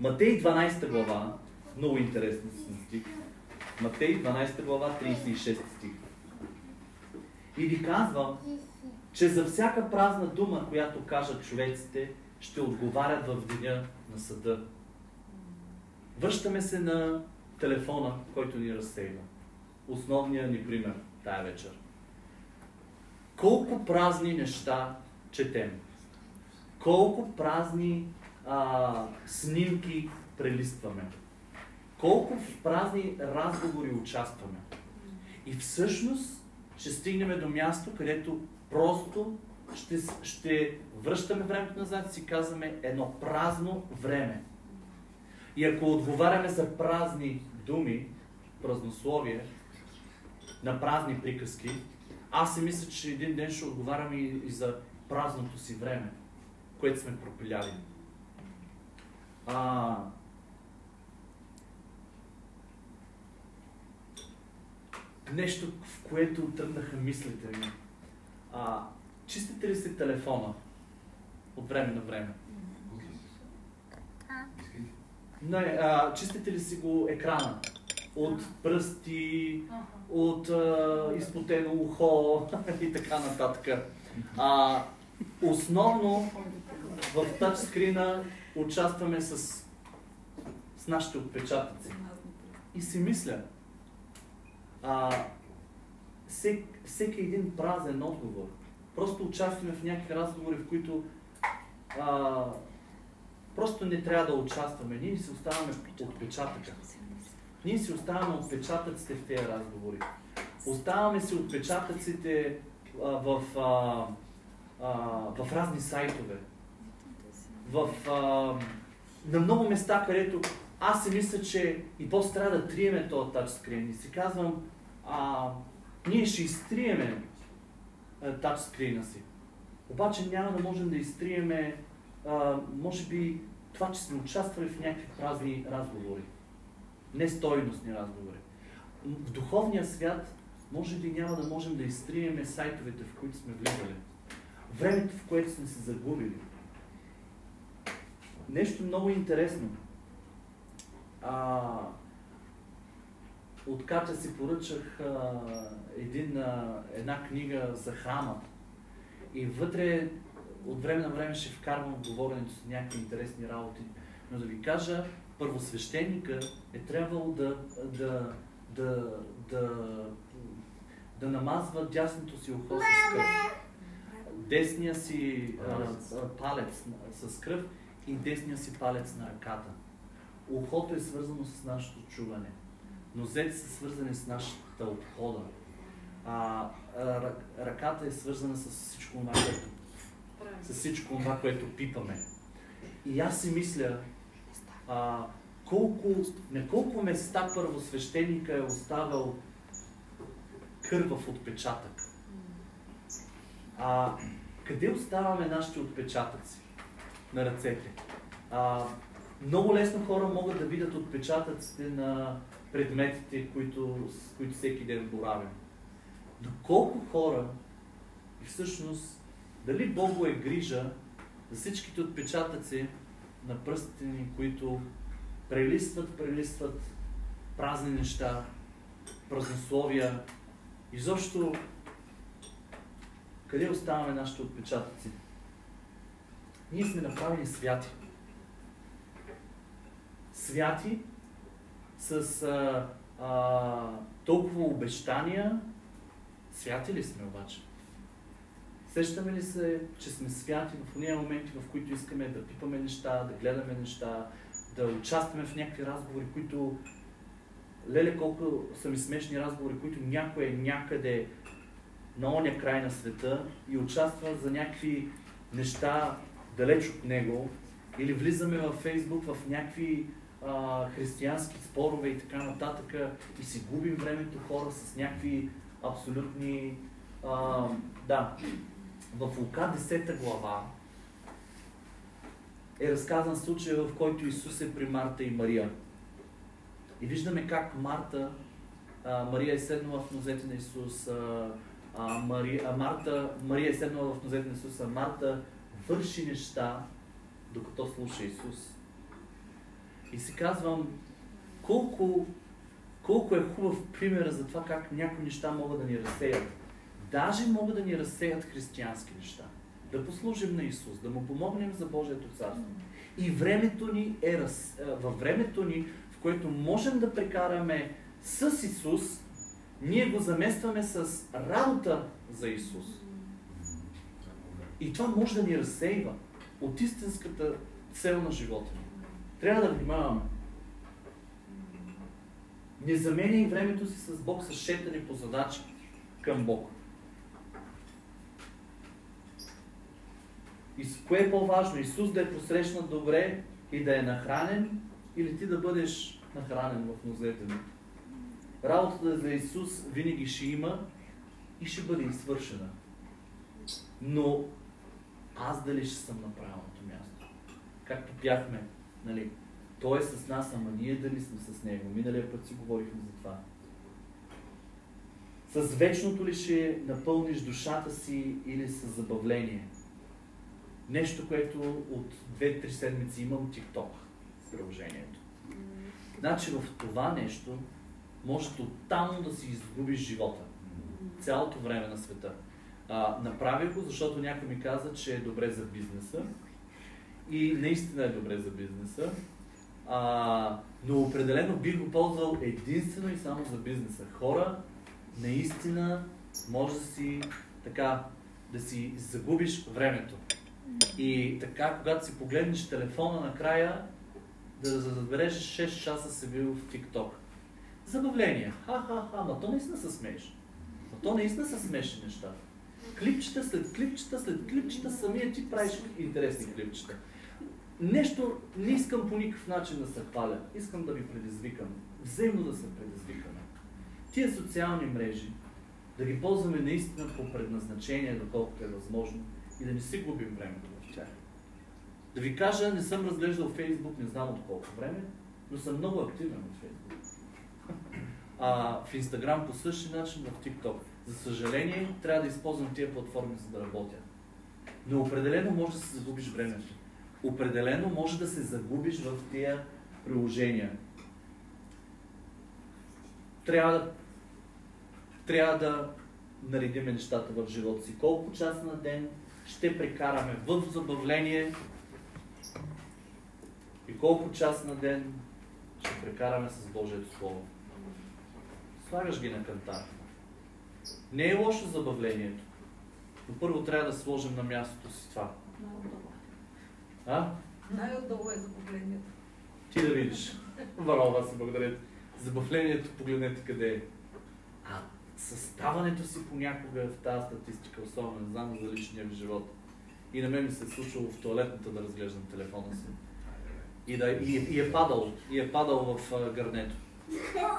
Матей 12 глава, много интересен стих. Матей 12 глава, 36 стих. И ви казвам, че за всяка празна дума, която кажат човеците, ще отговарят в деня на съда. Връщаме се на телефона, който ни разсейва. Основният ни пример тая вечер. Колко празни неща четем. Колко празни а, снимки прелистваме. Колко в празни разговори участваме. И всъщност ще стигнем до място, където просто ще, ще връщаме времето назад и си казваме едно празно време. И ако отговаряме за празни думи, празнословие, на празни приказки, аз си мисля, че един ден ще отговарям и, за празното си време, което сме пропиляли. А, нещо, в което тръгнаха мислите ми. А, чистите ли си телефона от време на време? Не, а, чистите ли си го екрана? От пръсти, от а, изпотено ухо и така нататък. А, основно в тачскрина участваме с, с нашите отпечатъци. И си мисля, а, всек, всеки един празен отговор. Просто участваме в някакви разговори, в които а, просто не трябва да участваме. Ние си оставаме отпечатъка. Ние си оставаме отпечатъците в тези разговори. Оставаме си отпечатъците а, в, а, а, в разни сайтове. В, а, на много места, където аз си мисля, че и после трябва да триеме този тачскрин. И си казвам, а, ние ще изтриеме тачскрина си. Обаче няма да можем да изтриеме, а, може би, това, че сме участвали в някакви празни разговори. Нестойностни разговори. В духовния свят, може би няма да можем да изтриеме сайтовете, в които сме влизали. Времето, в което сме се загубили. Нещо много интересно. А, от Катя си поръчах а, един, а, една книга за храма. И вътре от време на време ще вкарвам в говоренето с някакви интересни работи. Но да ви кажа, първосвещеника е трябвало да, да, да, да, да намазва дясното си ухо с кръв. Десния си а, а, палец с кръв и десния си палец на ръката. Ухото е свързано с нашето чуване. Нозете са свързани с нашата обхода. А, ръката е свързана с всичко това, което, с всичко това, което пипаме. И аз си мисля, а, колко, на колко места първосвещеника е оставил кървав отпечатък. А, къде оставаме нашите отпечатъци на ръцете? А, много лесно хора могат да видят отпечатъците на предметите, които, с които всеки ден боравим. Доколко хора и всъщност дали Бог е грижа за всичките отпечатъци на пръстите ни, които прелистват, прелистват празни неща, празнословия. Изобщо, къде оставаме нашите отпечатъци? Ние сме направени святи. Святи с а, а, толкова обещания. Святи ли сме обаче? Сещаме ли се, че сме святи в тези моменти, в които искаме да пипаме неща, да гледаме неща, да участваме в някакви разговори, които леле колко са ми смешни разговори, които някой е някъде на оня край на света и участва за някакви неща далеч от него, или влизаме във Фейсбук в някакви а, християнски спорове и така нататък и си губим времето хора с някакви абсолютни... А, да, в Лука 10 глава е разказан случай, в който Исус е при Марта и Мария. И виждаме как Марта, а, Мария е седнала в нозете на Исус, а, а, Мария, а Марта, Мария е седнала в нозете на Исус, а Марта върши неща, докато слуша Исус. И си казвам, колко, колко е хубав пример за това как някои неща могат да ни разсеят. Даже могат да ни разсеят християнски неща. Да послужим на Исус, да му помогнем за Божието царство. И времето ни е раз... във времето ни, в което можем да прекараме с Исус, ние го заместваме с работа за Исус. И това може да ни разсейва от истинската цел на живота ни. Трябва да внимаваме. Не заменяй времето си с Бог с шетане по задачи към Бог. И кое е по-важно? Исус да е посрещнат добре и да е нахранен или ти да бъдеш нахранен в нозете му? Работата за Исус винаги ще има и ще бъде извършена. Но аз дали ще съм на правилното място? Както бяхме, нали? Той е с нас, ама ние дали сме с него? Миналия път си говорихме за това. С вечното ли ще напълниш душата си или с забавление? Нещо, което от 2-3 седмици имам TikTok с приложението. Значи в това нещо може тотално да си изгубиш живота. Цялото време на света. А, направих го, защото някой ми каза, че е добре за бизнеса. И наистина е добре за бизнеса. А, но определено бих го ползвал единствено и само за бизнеса. Хора, наистина може да си така, да си загубиш времето. И така, когато си погледнеш телефона накрая, да забележиш 6 часа си бил в TikTok. Забавление. Ха-ха-ха, ма то наистина се смееш. Ма то наистина са смешни неща. Клипчета след клипчета след клипчета, самия ти правиш интересни клипчета. Нещо не искам по никакъв начин да се хваля. Искам да ви предизвикам. Взаимно да се предизвикаме. Тия социални мрежи, да ги ползваме наистина по предназначение, доколкото е възможно, и да не си губим времето в тях. Да ви кажа, не съм разглеждал Фейсбук, не знам от колко време, но съм много активен в Фейсбук. А, в Инстаграм по същия начин, в ТикТок. За съжаление, трябва да използвам тия платформи, за да работя. Но определено може да се загубиш времето. Определено може да се загубиш в тия приложения. Трябва да, трябва да наредиме нещата в живота си. Колко часа на ден ще прекараме в забавление и колко часа на ден ще прекараме с Божието Слово. Слагаш ги на кантар. Не е лошо забавлението, но първо трябва да сложим на мястото си това. А? Най-отдолу е забавлението. Ти да видиш. Варова се благодаря. Забавлението погледнете къде е. А съставането си понякога в тази статистика, особено не знам за личния ви живот. И на мен ми се е случвало в туалетната да разглеждам телефона си. И, да, и, и е падал, и е падал в гърнето.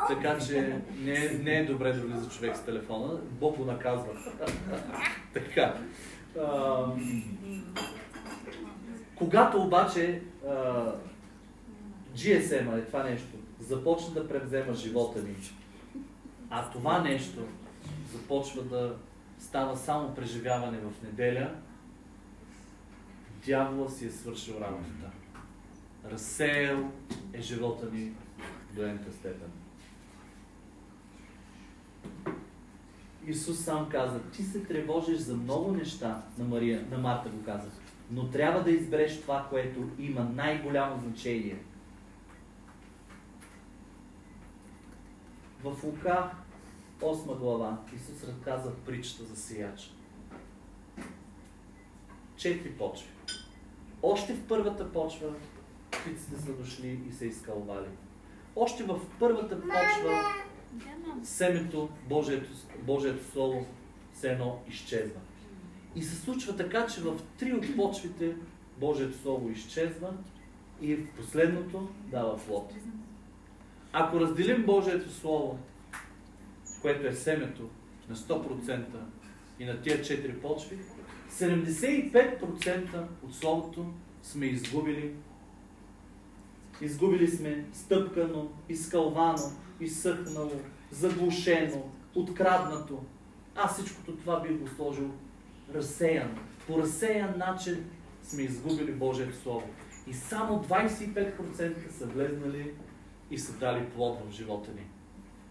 Така че не, е- не е добре да влиза човек с телефона. Бог го наказва. така. А, когато обаче а, GSM, е това нещо, започна да превзема живота ми, а това нещо започва да става само преживяване в неделя, дявола си е свършил работата. Разсеял е живота ми ента степен. Исус сам каза, ти се тревожиш за много неща, на Мария, на Марта го каза, но трябва да избереш това, което има най-голямо значение. В Лука 8 глава Исус разказва притчата за сияча. Четири почви. Още в първата почва птиците са дошли и се изкълвали. Още в първата почва семето, Божието, Божието Слово, все едно изчезва. И се случва така, че в три от почвите Божието Слово изчезва и в последното дава плод. Ако разделим Божието Слово, което е семето на 100% и на тия четири почви, 75% от Словото сме изгубили. Изгубили сме стъпкано, изкълвано, изсъхнало, заглушено, откраднато. Аз всичкото това бих го сложил разсеян. По разсеян начин сме изгубили Божието Слово. И само 25% са влезнали и са дали плод в живота ни.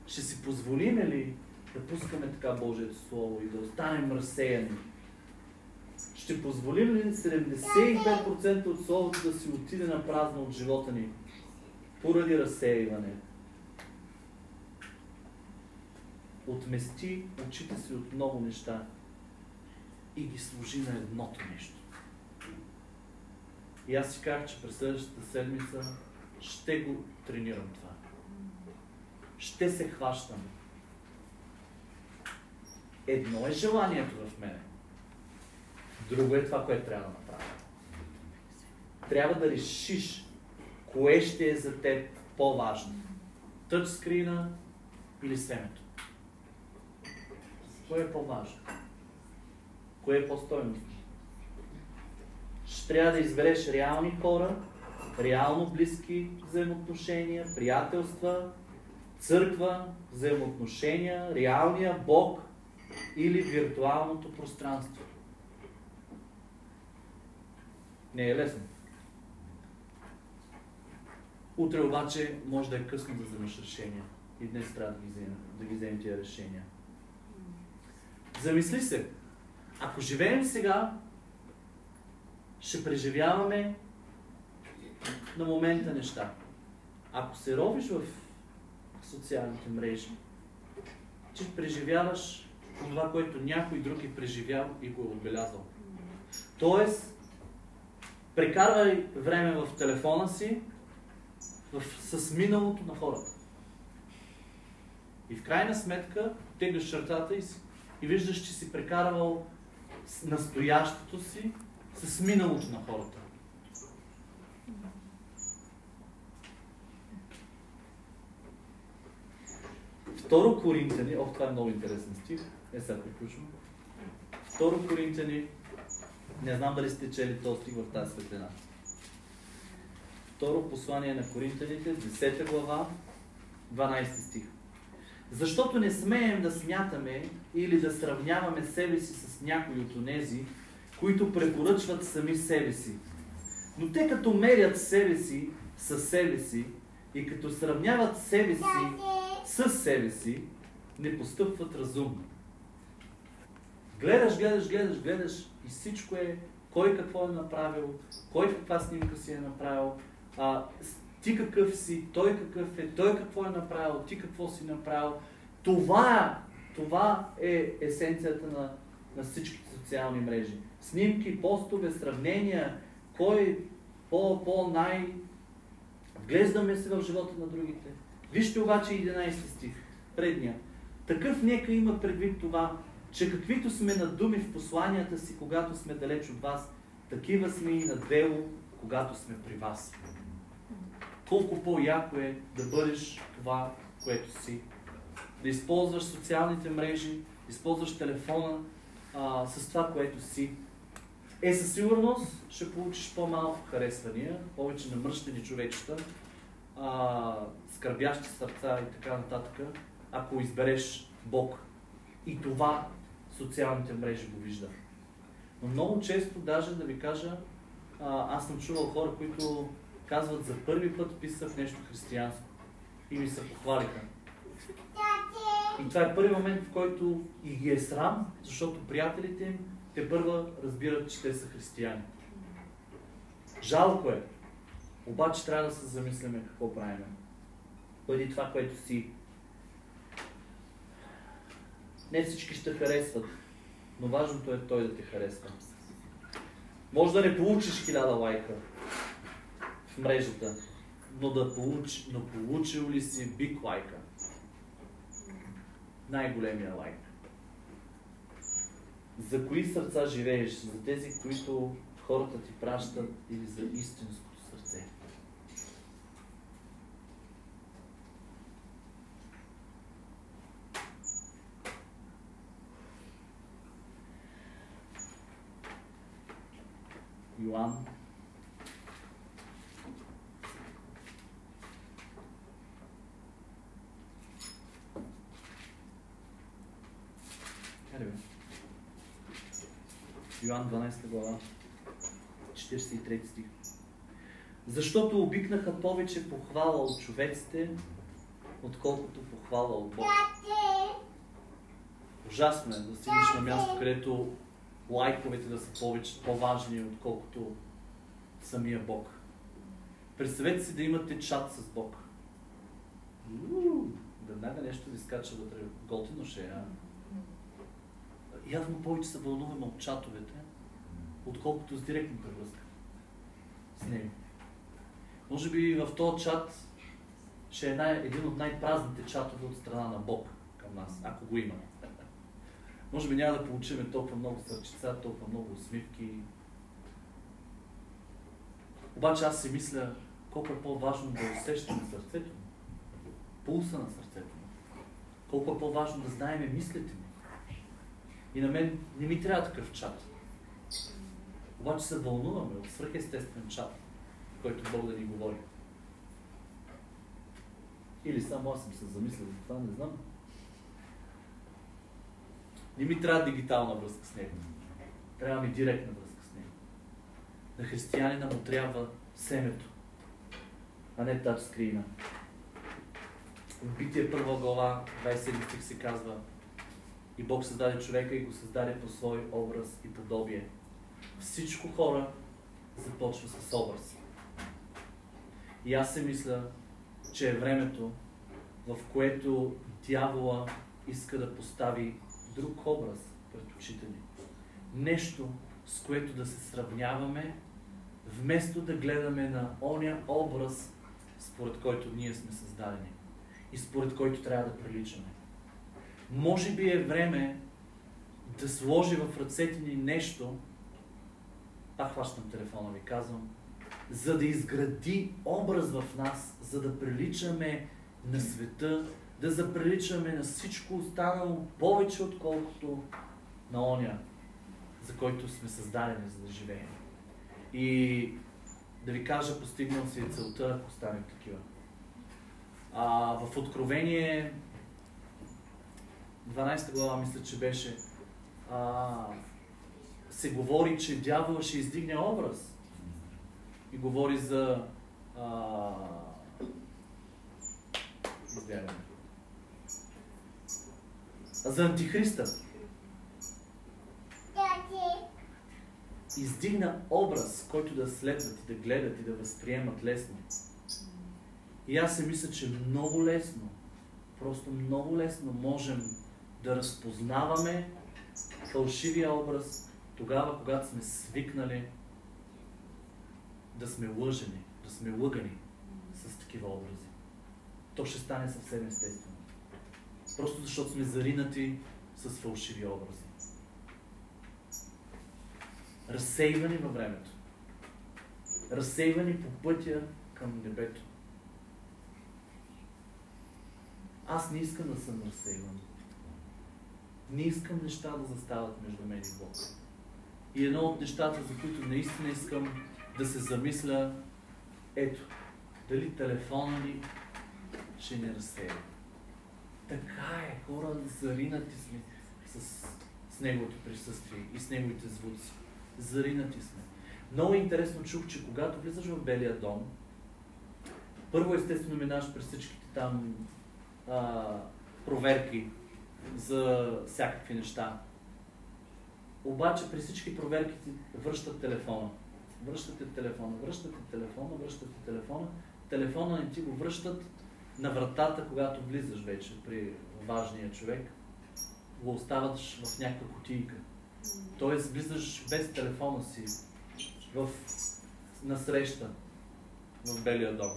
Ще си позволиме ли да пускаме така Божието Слово и да останем разсеяни? Ще позволим ли 75% от Словото да си отиде на празно от живота ни поради разсеиване? Отмести очите си от много неща и ги служи на едното нещо. И аз си казах, че през следващата седмица ще го тренирам това. Ще се хващам. Едно е желанието в мене. Друго е това, което трябва да направя. Трябва да решиш кое ще е за теб по-важно. Тъчскрина или семето. Кое е по-важно? Кое е по-стойностно? Ще трябва да избереш реални хора, реално близки взаимоотношения, приятелства, църква, взаимоотношения, реалния Бог или виртуалното пространство. Не е лесно. Утре обаче може да е късно да вземеш решения. И днес трябва да ги вземем, да ги вземем тия решения. Замисли се. Ако живеем сега, ще преживяваме на момента неща. Ако се ровиш в социалните мрежи, че преживяваш това, което някой друг е преживял и го е отбелязал. Тоест, прекарвай време в телефона си в, с миналото на хората. И в крайна сметка тегляш чертата и, и виждаш, че си прекарвал с настоящето си с миналото на хората. Второ Коринтияни, ох, това е много интересен стих, е сега приключвам. Второ Коринтияни, не знам дали сте чели този в тази светлина. Второ послание на Коринтяните, 10 глава, 12 стих. Защото не смеем да смятаме или да сравняваме себе си с някои от онези, които препоръчват сами себе си. Но те като мерят себе си с себе си и като сравняват себе си с себе си, не постъпват разумно. Гледаш, гледаш, гледаш, гледаш и всичко е кой какво е направил, кой каква снимка си е направил, а, ти какъв си, той какъв е, той какво е направил, ти какво си направил. Това, това е есенцията на, на всичките социални мрежи. Снимки, постове, сравнения, кой по, по най... Вглеждаме се в живота на другите. Вижте обаче 11 стих, предния. Такъв нека има предвид това, че каквито сме на думи в посланията си, когато сме далеч от вас, такива сме и на дело, когато сме при вас. Колко по-яко е да бъдеш това, което си. Да използваш социалните мрежи, използваш телефона а, с това, което си. Е, със сигурност ще получиш по-малко харесвания, повече намръщени човечета, а, скърбящи сърца и така нататък, ако избереш Бог. И това социалните мрежи го вижда. Но много често, даже да ви кажа, аз съм чувал хора, които казват за първи път писах нещо християнско и ми се похвалиха. И това е първи момент, в който и ги е срам, защото приятелите им те първа разбират, че те са християни. Жалко е. Обаче трябва да се замисляме какво правим. Бъди това, което си. Не всички ще харесват, но важното е той да те харесва. Може да не получиш хиляда лайка в мрежата, но да получи, но получил ли си биг лайка? Най-големия лайк. За кои сърца живееш? За тези, които хората ти пращат или за истинското сърце? Йоан. Йоан 12 глава, 43 стих. Защото обикнаха повече похвала от човеците, отколкото похвала от Бога. Ужасно е да стигнеш на място, където лайковете да са повече, по-важни, отколкото самия Бог. Представете си да имате чат с Бог. Веднага нещо ви скача вътре. Готино ще е, а? Явно повече се вълнуваме от чатовете, отколкото с директната връзка с него. Може би в този чат ще е най- един от най-празните чатове от страна на Бог към нас, ако го има. Може би няма да получим толкова много сърчица, толкова много усмивки. Обаче аз си мисля колко е по-важно да усещаме сърцето му, пулса на сърцето му. Колко е по-важно да знаем мислите му. И на мен не ми трябва такъв чат. Обаче се вълнуваме от свръхестествен чат, който Бог да ни говори. Или само аз съм се замислил за това, не знам. Не ми трябва дигитална връзка с него. Трябва ми директна връзка с него. На християнина му трябва семето, а не тачскрина. В Битие първа глава, 27 стих се казва И Бог създаде човека и го създаде по свой образ и подобие. Всичко хора започва с образ. И аз се мисля, че е времето, в което дявола иска да постави друг образ пред очите ни. Нещо, с което да се сравняваме, вместо да гледаме на оня образ, според който ние сме създадени и според който трябва да приличаме. Може би е време да сложи в ръцете ни нещо, пак хващам телефона ви, казвам, за да изгради образ в нас, за да приличаме на света, да заприличаме на всичко останало повече, отколкото на оня, за който сме създадени, за да живеем. И да ви кажа, постигнал си е целта, ако станем такива. А, в Откровение 12 глава, мисля, че беше, а, се говори, че дявола ще издигне образ. И говори за а, избягане. За Антихриста. Издигна образ, който да следват и да гледат и да възприемат лесно. И аз се мисля, че много лесно, просто много лесно можем да разпознаваме фалшивия образ тогава, когато сме свикнали да сме лъжени, да сме лъгани с такива образи. То ще стане съвсем естествено. Просто защото сме заринати с фалшиви образи. Разсейвани във времето. Разсейвани по пътя към небето. Аз не искам да съм разсейван. Не искам неща да застават между мен и Бог. И едно от нещата, за които наистина искам да се замисля, ето, дали телефона ни ще не разсея. Така е, хора заринати сме с, с Неговото присъствие и с Неговите звуци. Заринати сме. Много интересно чух, че когато влизаш в Белия дом, първо естествено минаваш през всичките там а, проверки за всякакви неща. Обаче при всички проверки ти връщат телефона. Връщате телефона, връщате телефона, връщате телефона. Телефона не ти го връщат на вратата, когато влизаш вече при важния човек. Го оставаш в някаква кутийка. Тоест влизаш без телефона си в насреща в Белия дом.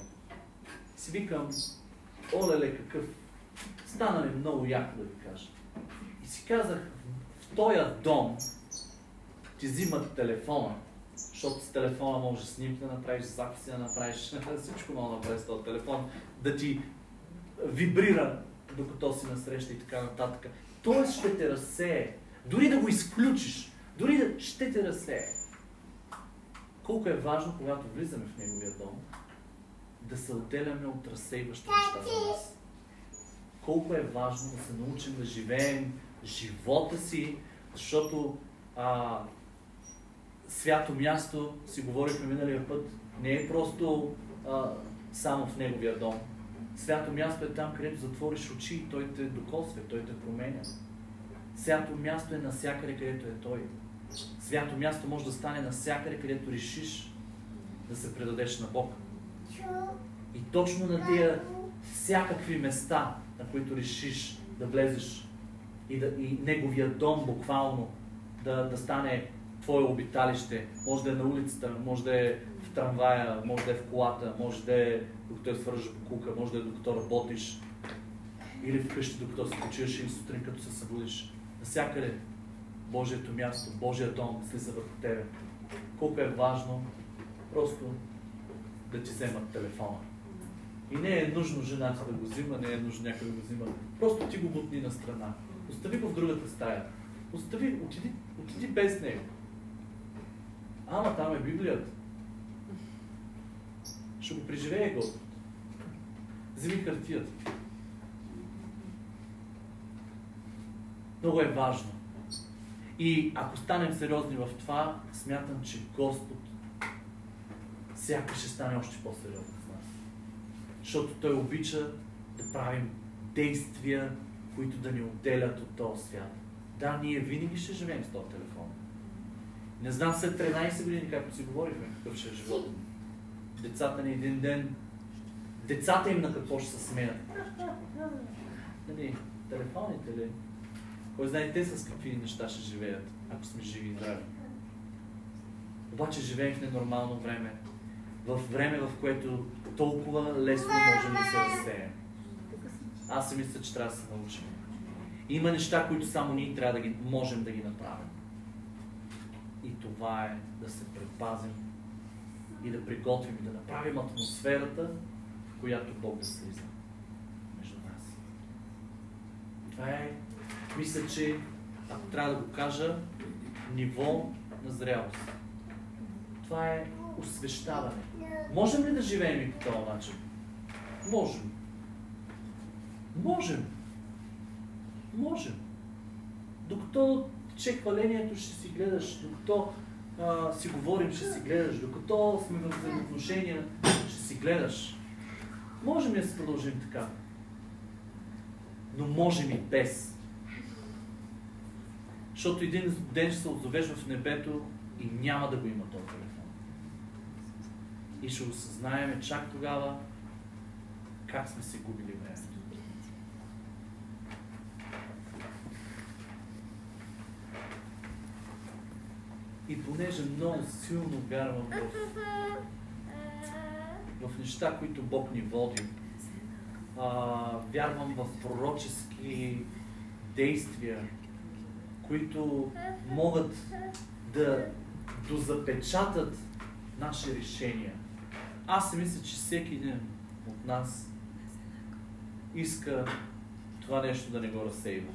Си викам, олеле какъв, стана ли много яко да ви кажа. И си казах, в този дом ти взимат телефона, защото с телефона можеш снимки да направиш, записи да направиш, всичко мога да направиш с този телефон, да ти вибрира докато си насреща и така нататък. Тоест ще те разсее. Дори да го изключиш, дори да ще те разсее. Колко е важно, когато влизаме в неговия дом, да се отделяме от разсейващи неща за нас. Колко е важно да се научим да живеем живота си, защото а, свято място, си говорихме миналия път, не е просто а, само в неговия дом. Свято място е там, където затвориш очи и той те докосва, той те променя. Свято място е навсякъде, където е той. Свято място може да стане навсякъде, където решиш да се предадеш на Бог. И точно на тия всякакви места, на които решиш да влезеш и, да, и неговия дом буквално да, да стане твое обиталище. Може да е на улицата, може да е в трамвая, може да е в колата, може да е докато я свържеш кука, може да е докато работиш или вкъщи, докато се почиваш или сутрин, като се събудиш. Насякъде Божието място, Божия дом слиза върху тебе. Колко е важно просто да ти вземат телефона. И не е нужно жената да го взима, не е нужно някой да го взима. Просто ти го бутни на страна. Остави го в другата стая. Остави, отиди, отиди без него. Ама там е Библията. Ще го преживее Господ. Вземи хартията. Много е важно. И ако станем сериозни в това, смятам, че Господ сякаш ще стане още по-сериозен с нас. Защото Той обича да правим действия, които да ни отделят от този свят. Да, ние винаги ще живеем с този телефон. Не знам след 13 години, както си говорихме, какъв ще е живот. Децата ни един ден, децата им на какво ще се смеят. Нали, телефоните ли? Кой знае те с какви неща ще живеят, ако сме живи и здрави. Обаче живеем в ненормално време. В време, в което толкова лесно можем да се разсеем. Аз си мисля, че трябва да се научим. Има неща, които само ние трябва да ги, можем да ги направим. И това е да се предпазим и да приготвим и да направим атмосферата, в която Бог да слиза между нас. Това е, мисля, че, ако трябва да го кажа, ниво на зрялост. Това е освещаване. Можем ли да живеем и по този начин? Можем. Можем. Можем. Докато че хвалението ще си гледаш, докато си говорим, ще си гледаш, докато сме в взаимоотношения, ще си гледаш. Можем ли да се продължим така? Но можем и без. Защото един ден ще се отзовеш в небето и няма да го има този телефон. И ще осъзнаеме чак тогава как сме се губили времето. И понеже много силно вярвам в, в неща, които Бог ни води, а, вярвам в пророчески действия, които могат да дозапечатат наши решения. Аз си мисля, че всеки един от нас иска това нещо да не го разсейва.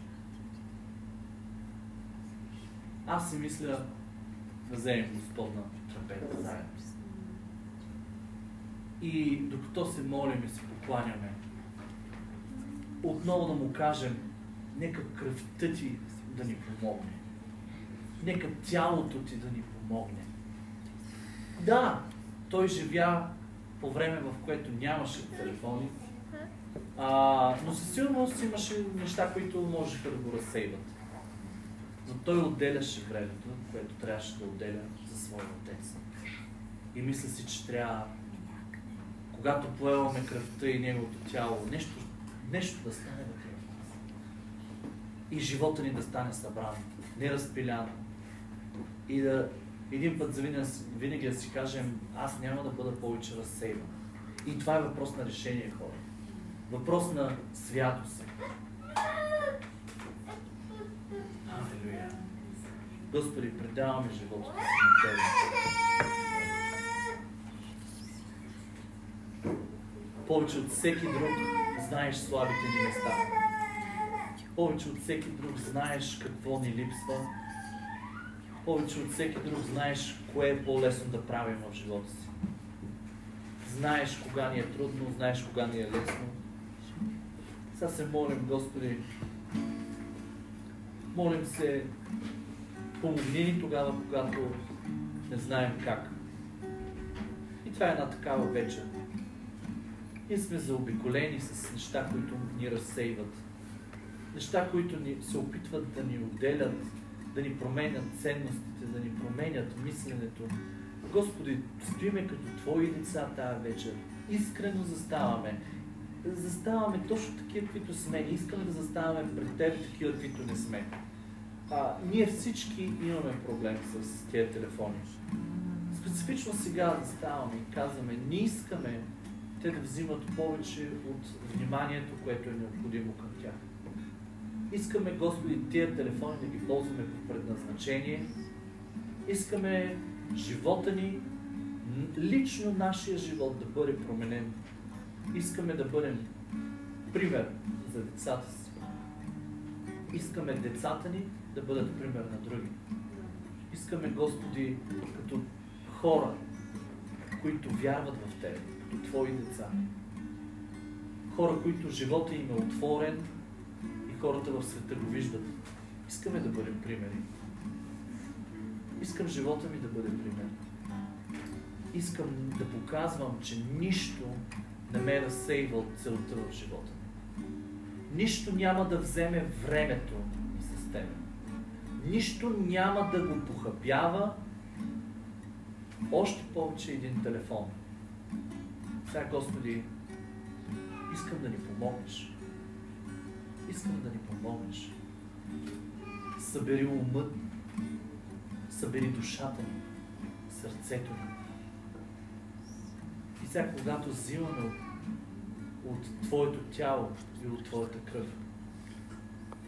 Аз си мисля вземем Господна трапеза заедно. И докато се молим и се покланяме, отново да му кажем, нека кръвта ти да ни помогне. Нека тялото ти да ни помогне. Да, той живя по време, в което нямаше телефони, а, но със сигурност имаше неща, които можеха да го разсейват. Но той отделяше времето, което трябваше да отделя за своя отец. И мисля си, че трябва, когато поемаме кръвта и неговото тяло, нещо, нещо да стане вътре в нас. И живота ни да стане събран, не разпилян. И да един път за винаги, винаги да си кажем, аз няма да бъда повече разсейван. И това е въпрос на решение, хора. Въпрос на святост. Господи, предаваме живота си на Тебе. Повече от всеки друг знаеш слабите ни места. Повече от всеки друг знаеш какво ни липсва. Повече от всеки друг знаеш кое е по-лесно да правим в живота си. Знаеш кога ни е трудно, знаеш кога ни е лесно. Сега се молим, Господи, молим се, помогни ни тогава, когато не знаем как. И това е една такава вечер. Ние сме заобиколени с неща, които ни разсейват. Неща, които ни се опитват да ни отделят, да ни променят ценностите, да ни променят мисленето. Господи, стоиме като Твои деца тази вечер. Искрено заставаме. Заставаме точно такива, каквито сме. Искаме да заставаме пред Теб такива, каквито не сме. А, ние всички имаме проблем с тези телефони. Специфично сега заставаме и казваме, не искаме те да взимат повече от вниманието, което е необходимо към тях. Искаме, Господи, тия телефони да ги ползваме по предназначение. Искаме живота ни, лично нашия живот да бъде променен. Искаме да бъдем пример за децата си. Искаме децата ни да бъдат пример на други. Искаме, Господи, като хора, които вярват в Тебе, като Твои деца. Хора, които живота им е отворен и хората в света го виждат. Искаме да бъдем примери. Искам живота ми да бъде пример. Искам да показвам, че нищо не ме е разсейва целта в живота. Нищо няма да вземе времето. Нищо няма да го похабява още повече един телефон. Сега, Господи, искам да ни помогнеш. Искам да ни помогнеш. Събери умът, събери душата ни, сърцето ни. И сега, когато взимаме от, Твоето тяло и от Твоята кръв,